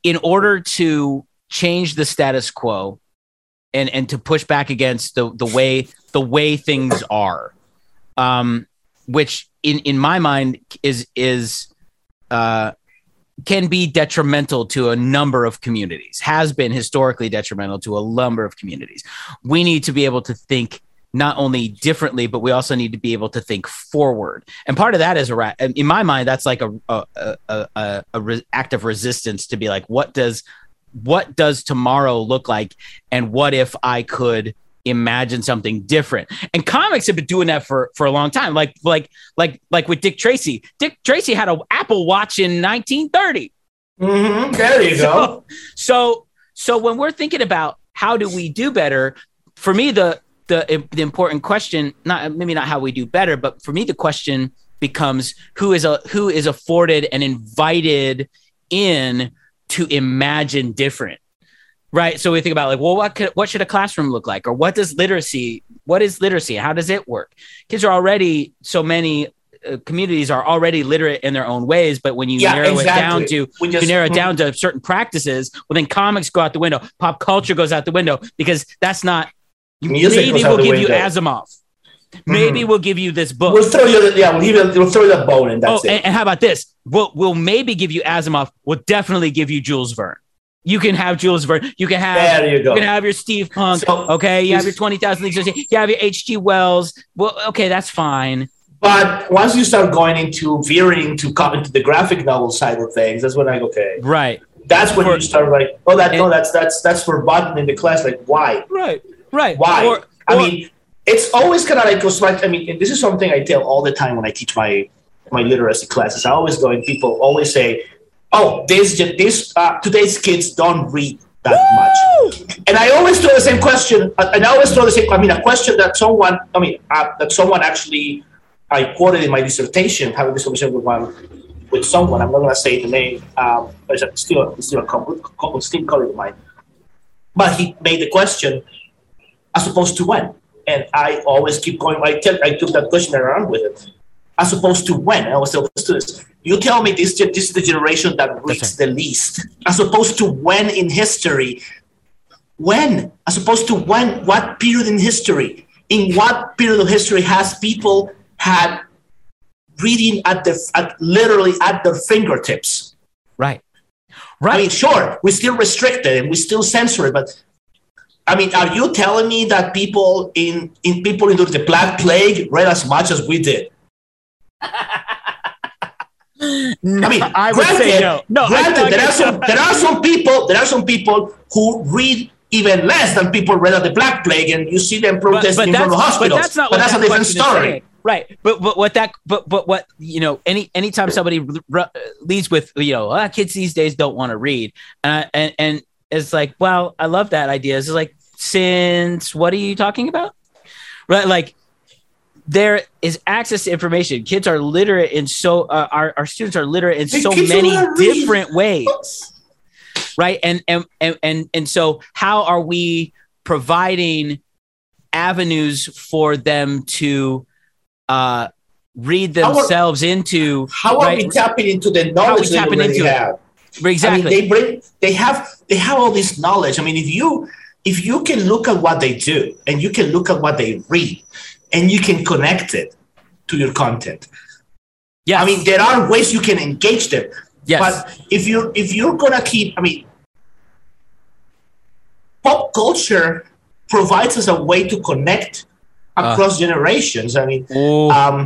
in order to change the status quo, and and to push back against the the way the way things are. Um which in in my mind is is uh can be detrimental to a number of communities has been historically detrimental to a number of communities. We need to be able to think not only differently but we also need to be able to think forward. And part of that is a in my mind that's like a a, a, a, a re- act of resistance to be like what does what does tomorrow look like and what if i could imagine something different. And comics have been doing that for for a long time. Like like like like with Dick Tracy. Dick Tracy had an Apple Watch in 1930. Mm-hmm. There you So go. so so when we're thinking about how do we do better, for me the the the important question, not maybe not how we do better, but for me the question becomes who is a who is afforded and invited in to imagine different right? So we think about like well what could what should a classroom look like? Or what does literacy what is literacy? How does it work? Kids are already so many uh, communities are already literate in their own ways but when you Yeah, narrow it down to We you narrow it mm. down to certain practices well then comics go out the window pop culture goes out the window because that's not Music maybe we'll give you window. asimov maybe Mhm. we'll give you this book We'll throw you. The, yeah, we'll, give you, we'll throw you the bone, and Oh, that's it. and, and how about this? We'll, we'll maybe give you Asimov. We'll definitely give you Jules Verne. You can have Jules Verne. You can have there you go. you can have your steampunk. So- okay, you have your twenty thousand leagues. You have your H.G. Wells. Well, okay, that's fine. But once you start going into veering to come into the graphic novel side of things, that's when I go, okay. Right, That's when For- you start like, oh, that no, that's that's that's forgotten in the class. Like, why? right, right. Why? Or, I or- mean, it's always kind of like goes like I mean, and this is something I tell all the time when I teach my my literacy classes. I always go and people always say, "Oh, this this uh, today's kids don't read that much." And I always throw the same question, uh, and I always throw the same. I mean, a question that someone, I mean, uh, that someone actually I quoted in my dissertation, having this conversation with one with someone. I'm not going to say the name, um, but it's still it's still a co- co- still colleague of mine. But he made the question as opposed to when. And I always keep going. I, tell, I took that question around with it. As opposed to when. I always tell students, you tell me this, this is the generation that reads the least. As opposed to when in history. When? As opposed to when? What period in history? In what period of history has people had reading at the at literally at their fingertips? right, Right. I mean, sure, we still restrict it and we still censor it, but I mean, are you telling me that people in in people into the Black Plague read as much as we did? No, I mean, I would say no. No, granted, there are some there are some people there are some people who read even less than people read at the Black Plague, and you see them protesting in front of hospitals. But that's not but that's that a different story. Right. But but what that but but what you know any anytime somebody r- r- leads with you know ah, kids these days don't want to read uh, and and it's like well I love that idea. It's like since what are you talking about? Right? Like there is access to information. Kids are literate in so uh, our, our students are literate in so many don't wanna read. different ways. right? And and and and, and so how are we providing avenues for them to uh read How are- themselves into How are we tapping into the How are knowledge we they tapping already into it? Exactly I mean, they bring they have they have all this knowledge. I mean, if you if you can look at what they do and you can look at what they read and you can connect it to your content. yeah I mean, there are ways you can engage them. yes But if you if you're gonna keep, I mean, pop culture provides us a way to connect Uh. across generations. I mean, um,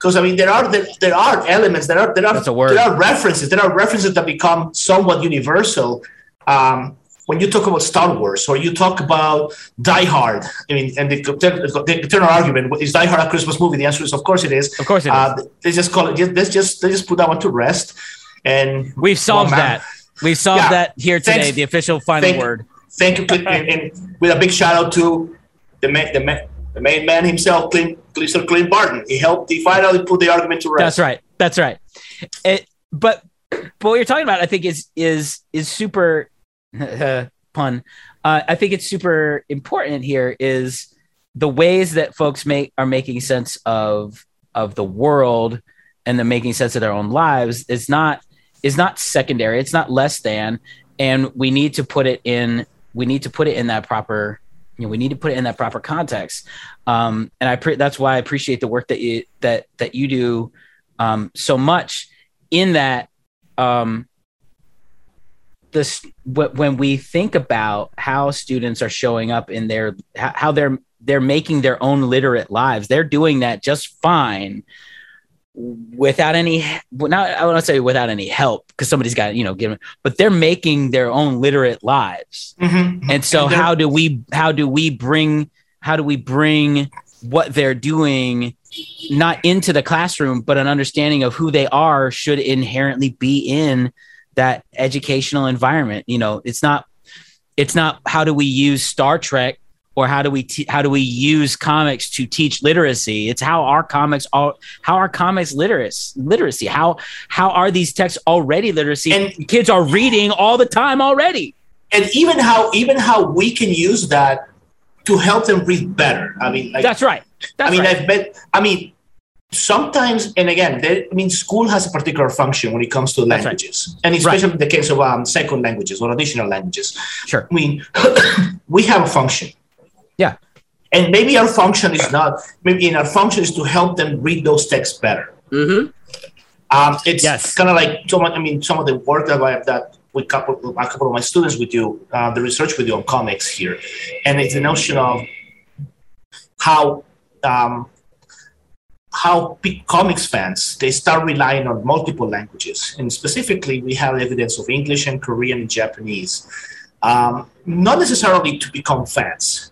because I mean there are there, there are elements there are there are That's a word. there are references there are references that become somewhat universal. Um, when you talk about Star Wars or you talk about Die Hard, I mean, and the, the, the eternal argument is Die Hard a Christmas movie? The answer is of course it is. of course it is. Uh, they just call it. Let's just they just put that one to rest. And we've solved well, that we've solved Yeah. that here today Thanks. the official final Thank- word thank you, and, and with a big shout out to the man, the man, the main man himself, Mr. Clint Barton. He helped. He finally put the argument to rest. That's right. That's right. It, but but what you're talking about, I think, is is is super pun. Uh, I think it's super important here is the ways that folks make are making sense of of the world and then making sense of their own lives is not is not secondary. It's not less than, and we need to put it in. We need to put it in that proper. Know, we need to put it in that proper context. Um, and I pre- that's why I appreciate the work that you that that you do um, so much. In that, um, this wh- when we think about how students are showing up in their how they're they're making their own literate lives, they're doing that just fine without any well, not I want to say without any help because somebody's got you know given but they're making their own literate lives. Mhm. and so And how do we how do we bring how do we bring what they're doing not into the classroom but an understanding of who they are should inherently be in that educational environment? You know it's not it's not how do we use star trek or how do we te- how do we use comics to teach literacy it's how our comics all how are comics literacy literacy how how are these texts already literacy And- kids are reading all the time already and even how even how we can use that to help them read better. I mean, like, that's right that's I mean, right. I've met. I mean, sometimes, and again, there, I mean, school has a particular function when it comes to That's right. languages, and especially in the case of um, second languages or additional languages. sure I mean, we have a function. And maybe our function is not. Maybe in our function is to help them read those texts better. Mm-hmm. Um, it's Yes. kind of like some. I mean, some of the work that I have that with couple, a couple of my students we do, uh, the research with do on comics here, and it's the notion of how um, how big comics fans they start relying on multiple languages, and specifically we have evidence of English and Korean and Japanese, um, not necessarily to become fans.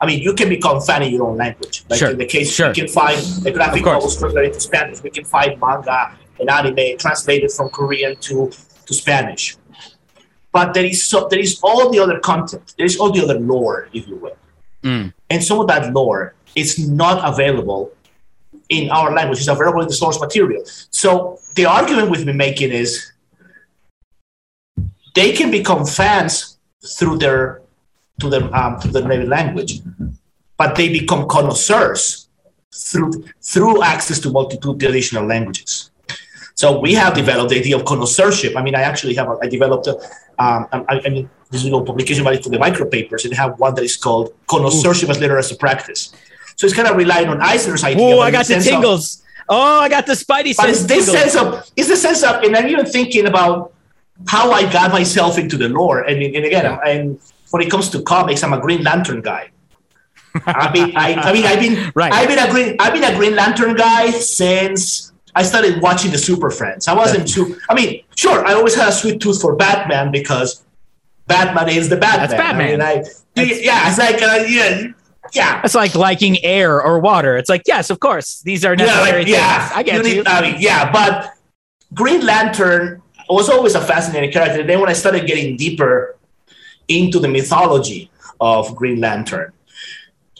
I mean, you can become fan in your own language. Like Sure, in the case, sure. you can find a graphic novels translated to Spanish. We can find manga and anime translated from Korean to, to Spanish. But there is so there is all the other content. There is all the other lore, if you will. Mm. And some of that lore is not available in our language. It's available in the source material. So the argument we've been making is they can become fans through their to the um, to their native language, but they become connoisseurs through through access to multitude additional languages. So we have developed the idea of connoisseurship. I mean, I actually have a, I developed a, um, I, I mean, this is a publication valid for the micro papers, and have one that is called connoisseurship as literacy practice. So it's kind of relying on Eisner's idea. oh i got the sense of- tingles oh i got the spidey but it's sense this tingles. sense of it's the sense of, and I'm even thinking about how I got myself into the lore. And, and again, I'm, I'm, when it comes to comics, I'm a Green Lantern guy. I mean, I, I mean, I've been, Right. I've been a Green, I've been a Green Lantern guy since I started watching the Super Friends. I wasn't too. I mean, sure, I always had a sweet tooth for Batman because Batman is the Batman. That's Batman. I mean, I, yeah, it's like, uh, yeah, yeah. That's like liking air or water. It's like, yes, of course, these are yeah, necessary like, yeah. I get need- you. I mean, yeah, but Green Lantern was always a fascinating character. And then when I started getting deeper into the mythology of Green Lantern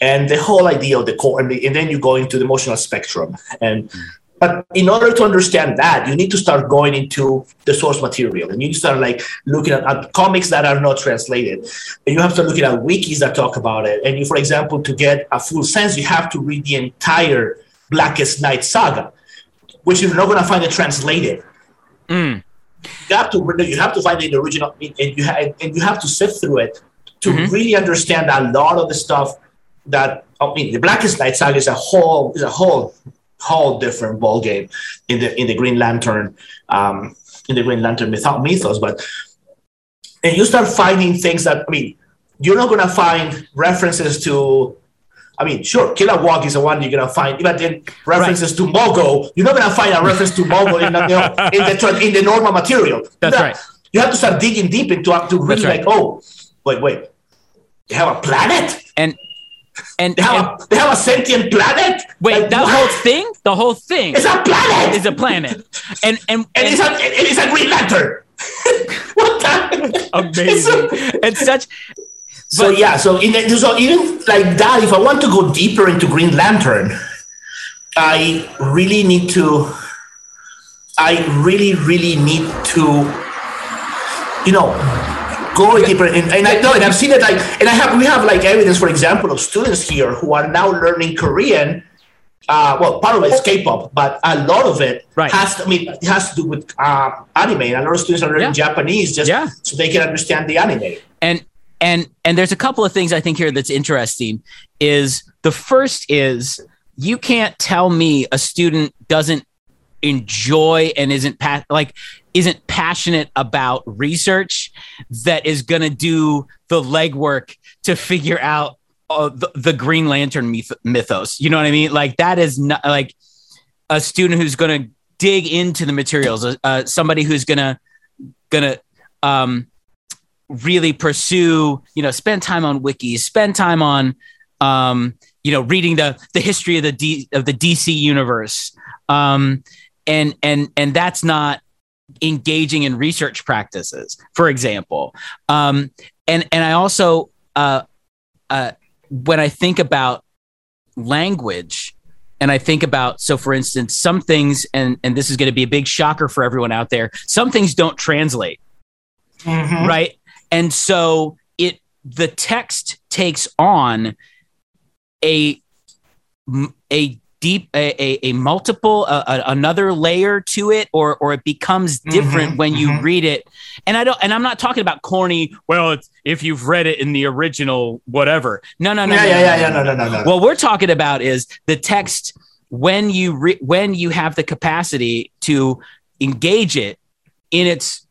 and the whole idea of the Corps, and, the, and then you go into the emotional spectrum. And but in order to understand that, you need to start going into the source material, and you start like looking at, at comics that are not translated, and you have to look at wikis that talk about it. And you, for example, to get a full sense, you have to read the entire Blackest Night saga, which you're not going to find it translated. Mm. You have to you have to find the original, and you have and you have to sift through it to Mhm. really understand a lot of the stuff that I mean. The Blackest Night saga is a whole is a whole whole different ball game in the in the Green Lantern um, in the Green Lantern myth- mythos, but and you start finding things that I mean, you're not gonna find references to. I mean, sure, Kilowog is the one you're gonna find, Even then references to Mogo, you're not gonna find a reference to Mogo in the, you know, in the in the normal material. That's That- right. You have to start digging deep into to really right. like, oh, wait, wait, they have a planet. And and, They and have a, they have a sentient planet. wait, Like, that what? whole thing, the whole thing It's a planet. is a planet. And and, and, it's a it is a Green Lantern. what the? amazing. and such So yeah, so in so even like that, if I want to go deeper into Green Lantern, I really need to. I really, really need to, you know, go deeper. And, and I know, and I've seen it like, and I have, we have like evidence, for example, of students here who are now learning Korean. Uh, well, part of it is K-pop, but a lot of it Right. has. To, I mean, it has to do with uh, anime, and a lot of students are learning Yeah. Japanese just Yeah. so they can understand the anime. and and and there's a couple of things I think here that's interesting. Is the first is you can't tell me a student doesn't enjoy and isn't pa- like isn't passionate about research that is going to do the legwork to figure out uh, the, the Green Lantern myth- mythos. You know what I mean? Like that is not like a student who's going to dig into the materials, uh, somebody who's going to going to um, really pursue, you know, spend time on wikis, spend time on, um, you know, reading the the history of the D, of the DC universe, um, and and and that's not engaging in research practices, for example. Um, and and I also uh, uh, when I think about language and I think about so for instance some things and and this is going to be a big shocker for everyone out there some things don't translate Mhm. right and so it the text takes on a a deep a, a, a multiple a, a, another layer to it or or it becomes different Mhm, when you mhm. read it and i don't and i'm not talking about corny well it's, if you've read it in the original whatever no no no Yeah, no, yeah, no, yeah, no, yeah. No, no, no, no. what we're talking about is the text when you re- when you have the capacity to engage it in its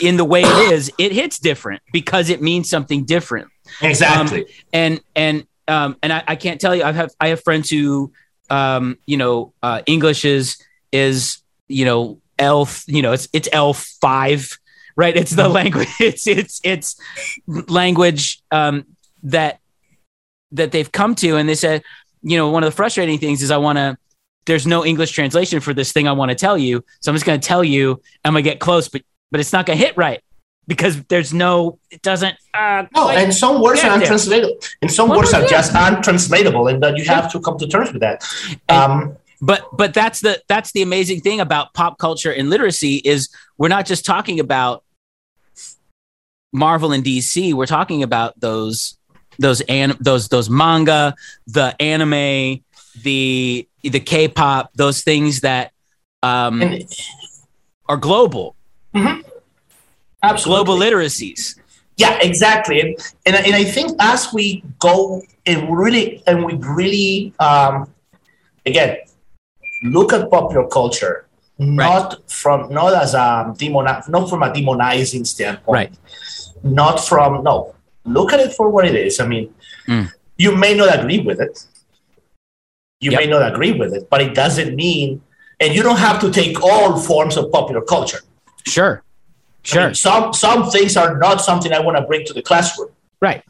in the way it is it hits different because it means something different. Exactly. and and um and I, I can't tell you I have I have friends who um you know uh English is is you know L you know it's it's L five right? It's the language it's it's it's language um that that they've come to and they said you know one of the frustrating things is I want to there's no English translation for this thing I want to tell you. So I'm just going to tell you I'm going to get close but but it's not going to hit right because there's no it doesn't uh, No, quite- and some words are untranslatable. And some words are just untranslatable, and that you have to come to terms with that. Um, but but that's the that's the amazing thing about pop culture and literacy is we're not just talking about Marvel and DC. We're talking about those those an, those those manga, the anime, the the K-pop, those things that um, and are global, absolutely. global literacies. Yeah, exactly. And, and and I think as we go and really and we really um, again look at popular culture, not from not as a demon, not from a demonizing standpoint, Right. Not from no. Look at it for what it is. I mean, Mm. you may not agree with it. You Yep. may not agree with it, but it doesn't mean, and you don't have to take all forms of popular culture. Sure, I sure, mean, some some things are not something I want to bring to the classroom. right,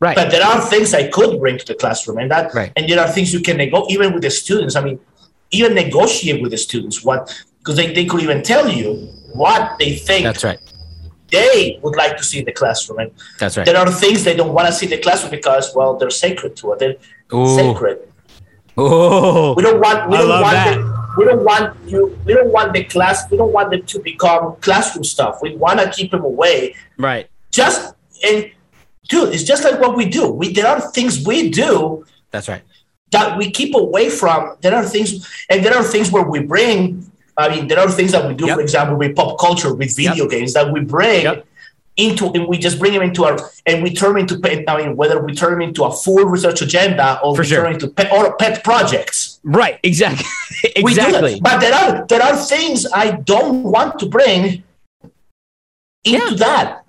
right, But there are things I could bring to the classroom, and that Right. and there are things you can negotiate even with the students. I mean, even negotiate with the students what because they, they could even tell you what they think that's right, they would like to see in the classroom. And that's right. there are things they don't want to see in the classroom because well they're sacred to it. They're Ooh, sacred. ooh, We don't want we I don't want we don't want you we don't want the class we don't want them to become classroom stuff. We want to keep them away right, just and dude, it's just like what we do. We there are things we do that's right, that we keep away from. There are things, and there are things where we bring. I mean, there are things that we do, Yep. for example, with pop culture, with video games, that we bring Yep. into, and we just bring them into our, and we turn them into. I mean, whether we turn them into a full research agenda or For we sure. turn into pet, or pet projects. Right, exactly, We do that. exactly. But there are there are things I don't want to bring into Yeah. that.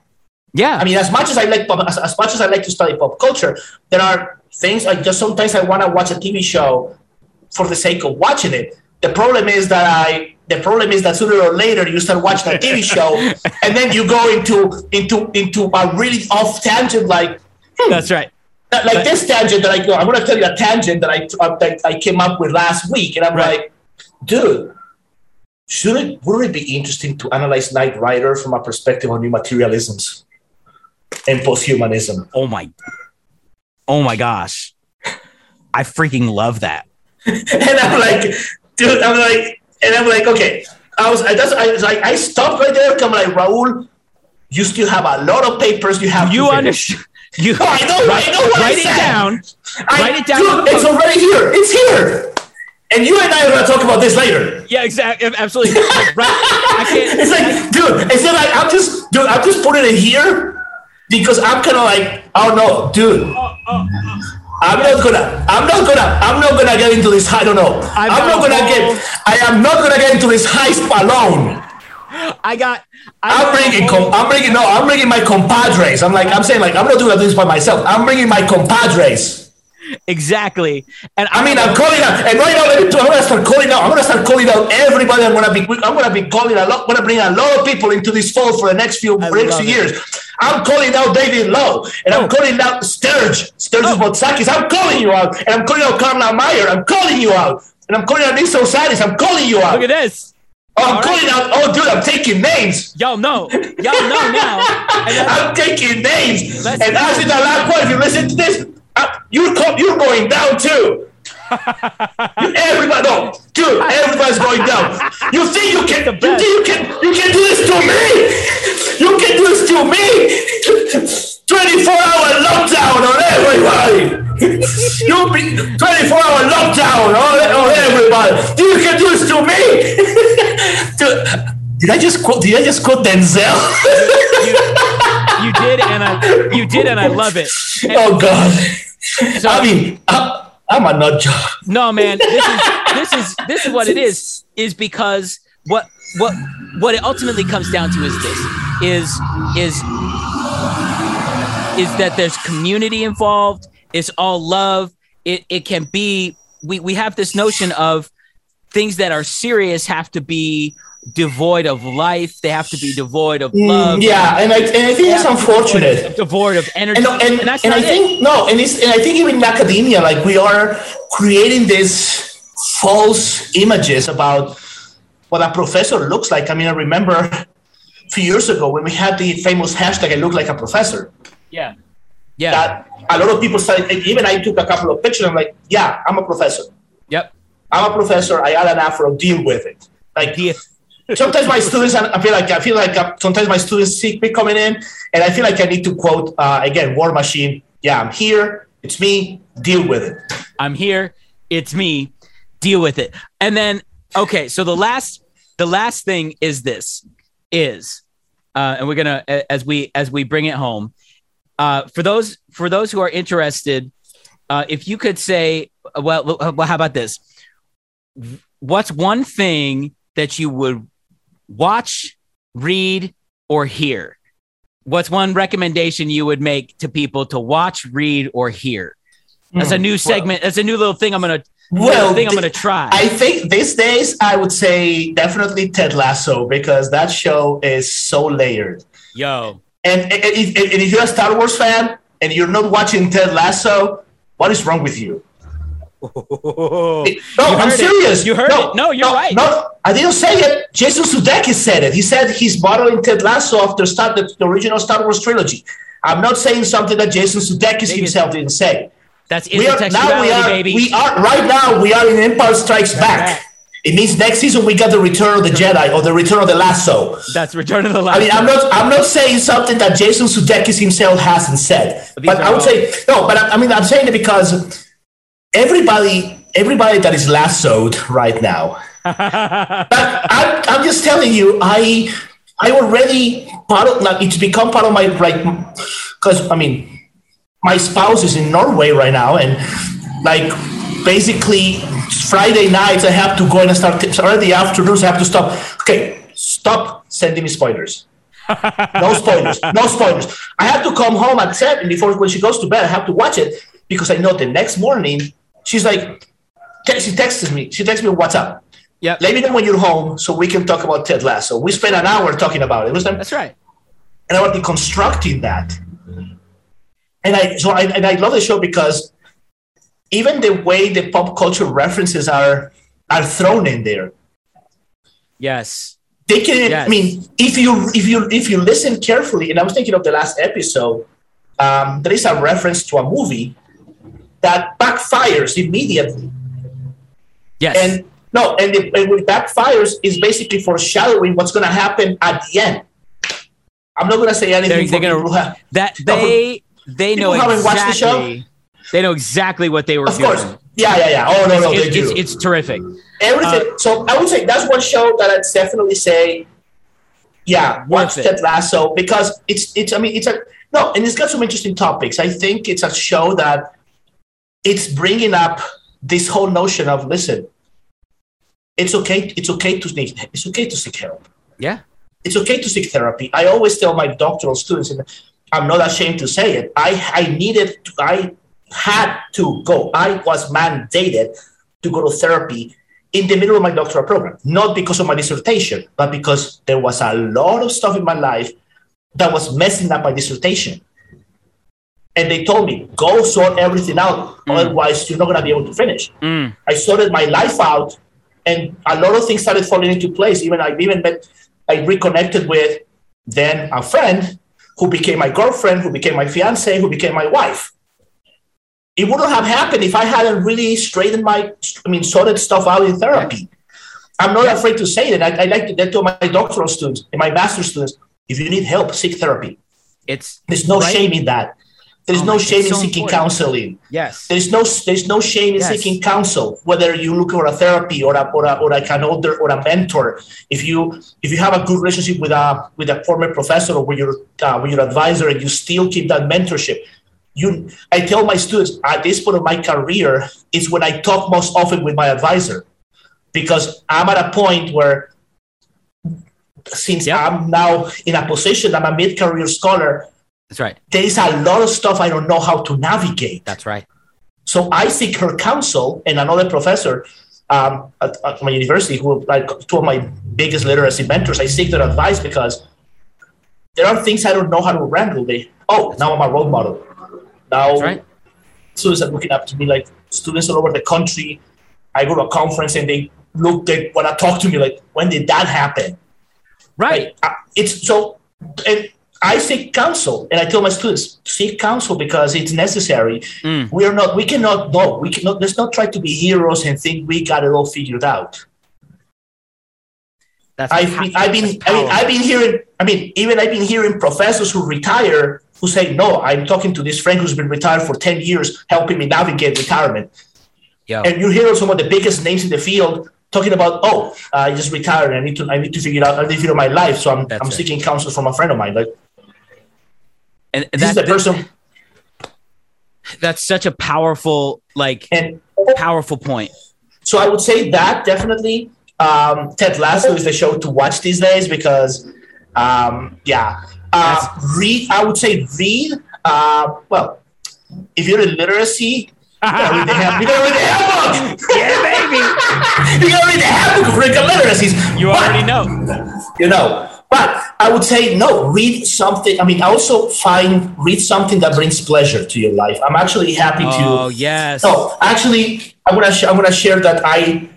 Yeah, I mean, as much as I like pop, as, as much as I like to study pop culture, there are things I just sometimes I want to watch a TV show for the sake of watching it. The problem is that I the problem is that sooner or later you start watching a TV show and then you go into into into a really off tangent like hmm, that's right. Like this tangent that I go. I'm going to tell you a tangent that I uh, that I came up with last week, and I'm Right. like, dude. Should it wouldn't it be interesting to analyze Knight Rider from a perspective on new materialisms and posthumanism? Oh my, oh my gosh, I freaking love that. and I'm like, dude, I'm like, and I'm like, okay. I was, I just, I was like, I stopped right there. I'm like, Raul, you still have a lot of papers you have. You to finish." understand? You No, I know, write, I know what I write it said. down. I, write it down. Dude, it's already here. It's here. And you and I are gonna talk about this later. Yeah, exactly. Absolutely. Like, right. I can't. It's like, dude, it's not like I'm just, dude, I'm just putting it here because I'm kind of like, I don't know, dude. Uh, uh, uh. I'm not gonna, I'm not gonna, I'm not gonna get into this. I don't know. I've I'm not gonna get. I am not gonna get into this heist alone. I got. I I'm bringing, com- I'm bringing, no, I'm bringing my compadres. I'm like, I'm saying, like, I'm not doing this by myself. I'm bringing my compadres. exactly. And I mean, I'm calling out, and right now, let me I'm gonna start calling out. I'm gonna start calling out everybody. I'm gonna be, I'm gonna be calling a lot. I'm gonna bring a lot of people into this fold for the next few, next few it. years. I'm calling out David Low, and I'm Oh. calling out Sturge, Sturge Oh. Botzakis. I'm calling you out, and I'm calling out Carla Meyer. I'm calling you out, and I'm calling out Nick Sousanis. I'm calling you out. look at this. Oh, I'm calling out. Oh, dude, I'm taking names. Y'all know. Y'all know now. I'm taking names. Let's and in the last one, if you listen to this, uh, you're co- you're going down too. Everybody, no, dude, everybody's going down. You think you can? You think you can? You can do this to me? You can do this to me? Twenty-four hour lockdown on everybody. Be twenty-four hour lockdown oh, oh, on, on everybody. Do you can do this to me? Dude, did I just quote? Did I just quote Denzel? you, you did, and I you did, and I love it. And oh God. so- I mean, I, I'm a nut job. No, man. This is this is this is what it is. Is because what what what it ultimately comes down to is this is is is that there's community involved. It's all love. It it can be. We we have this notion of things that are serious have to be devoid of life. They have to be devoid of love. Mm, yeah, and I, and I think They it's have to be unfortunate. Devoid, devoid of energy. And, and, that's and not I it. think no, and it's and I think even in academia, like we are creating these false images about what a professor looks like. I mean, I remember a few years ago when we had the famous hashtag "I look like a professor." Yeah. Yeah. That a lot of people started. Even I took a couple of pictures. I'm like, yeah, I'm a professor. yep. I'm a professor. I had an afro. Deal with it. Like Yeah. sometimes my students, I feel like I feel like uh, sometimes my students see me coming in, and I feel like I need to quote uh, again, War Machine. Yeah, I'm here. It's me. Deal with it. I'm here. It's me. Deal with it. And then, okay, so the last, the last thing is this: is, uh, and we're gonna as we as we bring it home. Uh, for those for those who are interested, uh, if you could say, well, well, how about this? What's one thing that you would watch, read, or hear? What's one recommendation you would make to people to watch, read, or hear? That's a new segment. That's a new little thing I'm gonna. Well, thing I'm gonna try. I think these days I would say definitely Ted Lasso because that show is so layered. Yo, And, and, and if- you're a Star Wars fan and you're not watching Ted Lasso, what is wrong with you? Oh. No, You I'm heard it. serious. You heard it. No, you're right. No, I didn't say it. Jason Sudeikis said it. He said he's modeling Ted Lasso after start the, the original Star Wars trilogy. I'm not saying something that Jason Sudeikis himself didn't say. that's We are now we are baby. we are right now we are in Empire Strikes Back. It means next season we got the Return of the Jedi or the Return of the Lasso. that's Return of the Last. I mean, I'm not. I'm not saying something that Jason Sudeikis himself hasn't said. But But, I would all- say no. But I, I mean, I'm saying it because everybody, everybody that is lassoed right now. but I'm, I'm just telling you, I, I already part of like it's become part of my like, because I mean, my spouse is in Norway right now, and like basically Friday nights I have to go and start Saturday afternoons I have to stop. Okay, stop sending me spoilers. No spoilers. No spoilers. I have to come home at seven before when she goes to bed. I have to watch it because I know the next morning she's like, she texts me. She texts me what's up. Yep. Let me know when you're home so we can talk about Ted Lasso. We spent an hour talking about it. Listen, That's right. and I was deconstructing that. And I so I, and I love the show because even the way the pop culture references are are thrown in there, Yes. they can. Yes. I mean, if you if you if you listen carefully, and I was thinking of the last episode, um, there is a reference to a movie that backfires immediately, Yes. and no, and, it, and it backfires is basically foreshadowing what's going to happen at the end. I'm not going to say anything. They're- they're gonna- have- that No, they they know watched the show? exactly. They know exactly what they were Of doing. course. Yeah, yeah, yeah. Oh no, no, It's, they do. it's, it's terrific. Everything. Uh, so I would say that's one show that I'd definitely say, yeah, watch. Ted Lasso because it's it's. I mean, it's a no, and it's got some interesting topics. I think it's a show that it's bringing up this whole notion of listen. It's okay. It's okay to seek. It's okay to seek help. Yeah. It's okay to seek therapy. I always tell my doctoral students, and I'm not ashamed to say it. I I needed. To, I had to go. I was mandated to go to therapy in the middle of my doctoral program, not because of my dissertation, but because there was a lot of stuff in my life that was messing up my dissertation. And they told me, go sort everything out, mm. otherwise you're not going to be able to finish. Mm. I sorted my life out, and a lot of things started falling into place. Even I even met, I reconnected with then a friend who became my girlfriend, who became my fiance, who became my wife it wouldn't have happened if I hadn't really straightened my, I mean, sorted stuff out in therapy. I'm not afraid to say that. I, I like to to my doctoral students and my master's students. If you need help, seek therapy. It's there's no right? shame in that. There's oh no shame in so seeking important. counseling. Yes. There's no there's no shame in yes. seeking counsel, whether you look for a therapy or a, or a, or like an older or a mentor. If you if you have a good relationship with a with a former professor or with your uh, with your advisor and you still keep that mentorship, you i tell my students at this point of my career is when i talk most often with my advisor. Because i'm at a point where since yep. i'm now in a position i'm a mid-career scholar that's right. there is a lot of stuff i don't know how to navigate. That's right. So i seek her counsel and another professor um, at, at, my university who like two of my biggest literacy mentors. I seek their advice because there are things i don't know how to wrangle. They oh now i'm a role model now, right. students are looking up to me like students all over the country. I go to a conference and they look, they want to talk to me like, when did that happen? Right. Like, it's so, and I seek counsel and I tell my students, seek counsel because it's necessary. Mm. We are not, we cannot know, we cannot, let's not try to be heroes and think we got it all figured out. That's I've been, I've been, I mean, I've been hearing, I mean, even I've been hearing professors who retire who say, no, I'm talking to this friend who's been retired for 10 years, helping me navigate retirement. Yeah. And you hear some of the biggest names in the field talking about, oh, I just retired. I need to, I need to figure out, I need to figure out my life. So I'm, I'm seeking counsel from a friend of mine. Like, and, and that's the person. That's such a powerful, like, and, powerful point. So I would say that definitely um, Ted Lasso is the show to watch these days because, um, yeah, uh, read, I would say read. Uh, well, if you're in literacy, you gotta read the, hand, you gotta read the handbook. yeah, baby. you gotta read the handbook of curriculum literacies. You but, already know. You know. But I would say no. Read something. I mean, also find read something that brings pleasure to your life. I'm actually happy to. Oh yes. No, actually, I'm gonna sh- I'm gonna share that I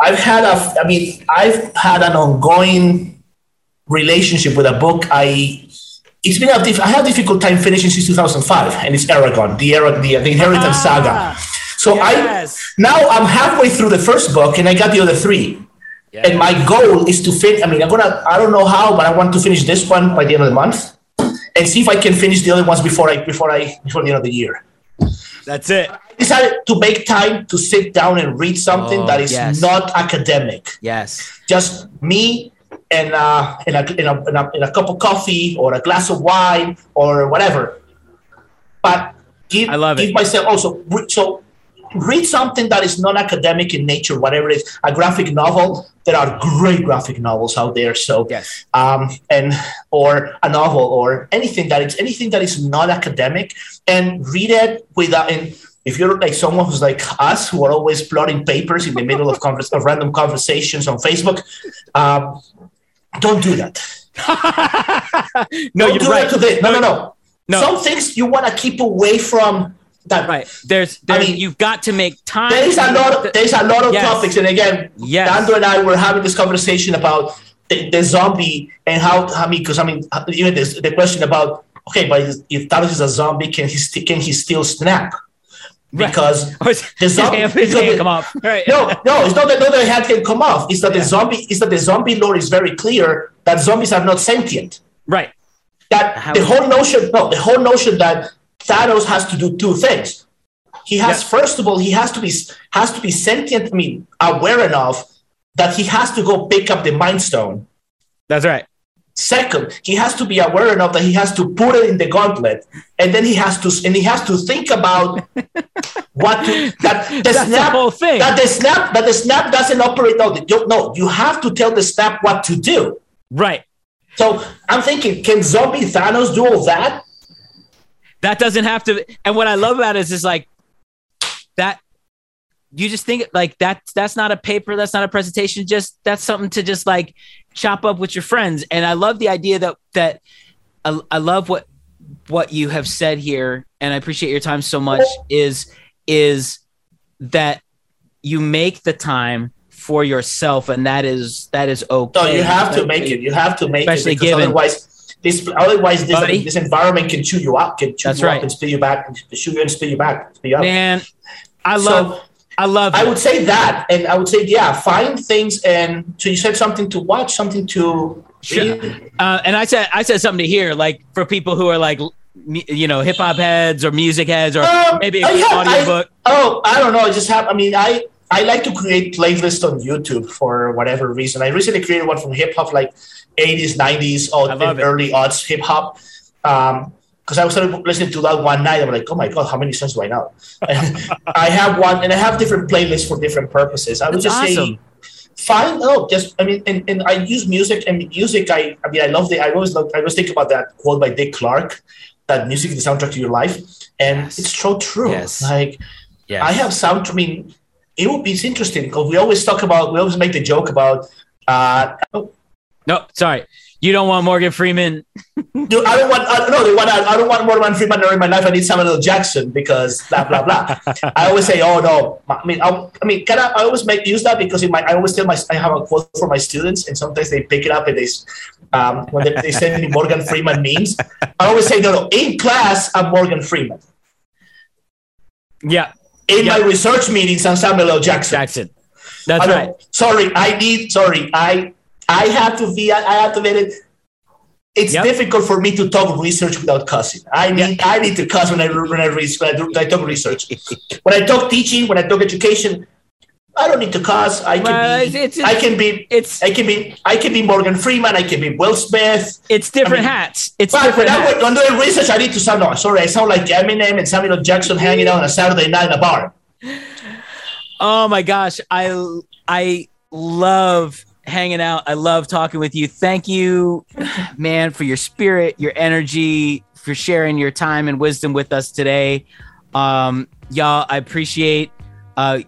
I've had a. I mean, I've had an ongoing relationship with a book I it's been a diff- I had a difficult time finishing since 2005, and it's Eragon, the Era- the, the Inheritance ah, Saga. So yes. I now I'm halfway through the first book, and I got the other three. Yes. And my goal is to finish. I mean, I'm gonna. I don't know how, but I want to finish this one by the end of the month, and see if I can finish the other ones before I before I before the end of the year. That's it. I decided to make time to sit down and read something oh, that is yes. not academic. Yes. Just me and uh, in, a, in, a, in, a, in a cup of coffee or a glass of wine or whatever. But give, I love give it. myself also so read something that is non-academic in nature, whatever it is, a graphic novel. There are great graphic novels out there. So yes, um, and or a novel or anything that is anything that is not academic, and read it without. And if you're like someone who's like us, who are always plotting papers in the middle of, converse, of random conversations on Facebook, um, don't do that. no, Don't you're right. The, no, no, no, no. Some things you want to keep away from. That right. There's, there's I mean, you've got to make time. There's a lot. Of, there's a lot of yes. topics, and again, yes. Dando and I were having this conversation about the, the zombie and how. I mean, because I mean, you know, the question about okay, but if Thanos is a zombie, can he can he still snap? Because the zombie his hand come off. Right. No, no, it's not that no, the hand can come off. It's that yeah. the zombie is that the zombie lore is very clear that zombies are not sentient. Right. That How the whole notion, no, the whole notion that Thanos has to do two things. He has yeah. first of all, he has to be has to be sentient. I mean, aware enough that he has to go pick up the Mind Stone. That's right. Second, he has to be aware enough that he has to put it in the gauntlet, and then he has to and he has to think about what to, that the That's snap the whole thing. that the snap that the snap doesn't operate. No, no, you have to tell the snap what to do. Right. So I'm thinking, can zombie Thanos do all that? That doesn't have to. And what I love about it is, is like that you just think like that that's not a paper that's not a presentation just that's something to just like chop up with your friends and i love the idea that that i, I love what what you have said here and i appreciate your time so much is is that you make the time for yourself and that is that is okay No, you have to make it. You have to make Especially it given- otherwise, this otherwise this, Buddy. this environment can chew you up, can chew That's you right. up and spit you back, and chew you and spit you back, spit you up. man i So, love i love I would say that, and I would say, yeah, find things and so you said something to watch, something to Sure. read. Uh, and I said I said something to hear, like for people who are like, you know, hip hop heads or music heads or Um, maybe a I good have- I- audiobook. Oh, I don't know. I just have. I mean, I I like to create playlists on YouTube for whatever reason. I recently created one from hip hop, like 80s, 90s, or early odds hip hop. Um, because I was started listening to that one night, I'm like, oh my god, how many songs do I know? I have one, and I have different playlists for different purposes. I would just awesome. say, find oh, just I mean, and, and I use music and music. I I mean, I love the. I always love, I always think about that quote by Dick Clark, that music is the soundtrack to your life, and Yes. it's so true. Yes. Like Yeah, I have sound. I mean, it would be it's interesting because we always talk about. We always make the joke about. Uh, oh, no, sorry, you don't want Morgan Freeman. dude, I don't want. I, no, they want. I don't want Morgan Freeman in my life. I need Samuel L. Jackson because blah blah blah. I always say, oh no. I mean, I, I mean, can I, I always make use that because in my, I always tell my. I have a quote for my students, and sometimes they pick it up and they. Um, when they, they send me Morgan Freeman memes, I always say, no, no. In class, I'm Morgan Freeman. Yeah, In Yeah. my research meetings, I'm Samuel L. Jackson. Jackson. That's right. Sorry, I need. Sorry, I I have to be. I have to admit it. It's Yep. difficult for me to talk research without cussing. I need. I need to cuss when I when I, re- when I, do, when I talk research. when I talk teaching, when I talk education, I don't need to cuss. I can Well, be. it's- it's- I can be. It's I can be. I can be Morgan Freeman. I can be Will Smith. it's different I mean, hats. It's But different when I'm, hats. I'm doing research, I need to sound. No, sorry, I sound like Eminem and Samuel Jackson hanging out on a Saturday night in a bar. Oh my gosh, I I love hanging out. I love talking with you. Thank you, man, for your spirit, your energy, for sharing your time and wisdom with us today. Um, y'all, I appreciate uh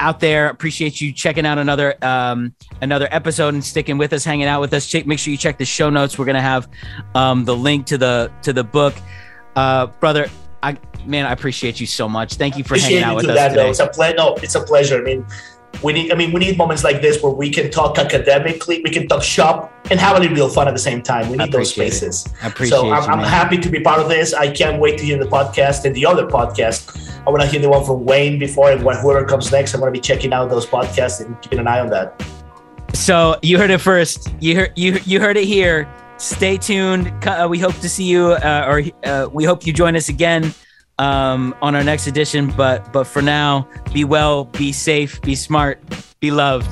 out there. Appreciate you checking out another um another episode and sticking with us, hanging out with us. Check, make sure you check the show notes. We're gonna have um the link to the to the book. Uh, brother, I man, I appreciate you so much. Thank you for appreciate hanging out with us that. today. Though. It's a pleasure. No, it's a pleasure. I mean, we need. I mean, we need moments like this where we can talk academically, we can talk shop, and have a little bit of fun at the same time. We need those appreciate it. spaces. I appreciate so I'm, you, I'm happy to be part of this. I can't wait to hear the podcast and the other podcast. I want to hear the one from Wayne before, and when whoever comes next, I'm going to be checking out those podcasts and keeping an eye on that. So you heard it first. You heard you you heard it here. Stay tuned. Uh, we hope to see you, uh, or uh, we hope you join us again um, on our next edition. But but for now, be well, be safe, be smart, be loved.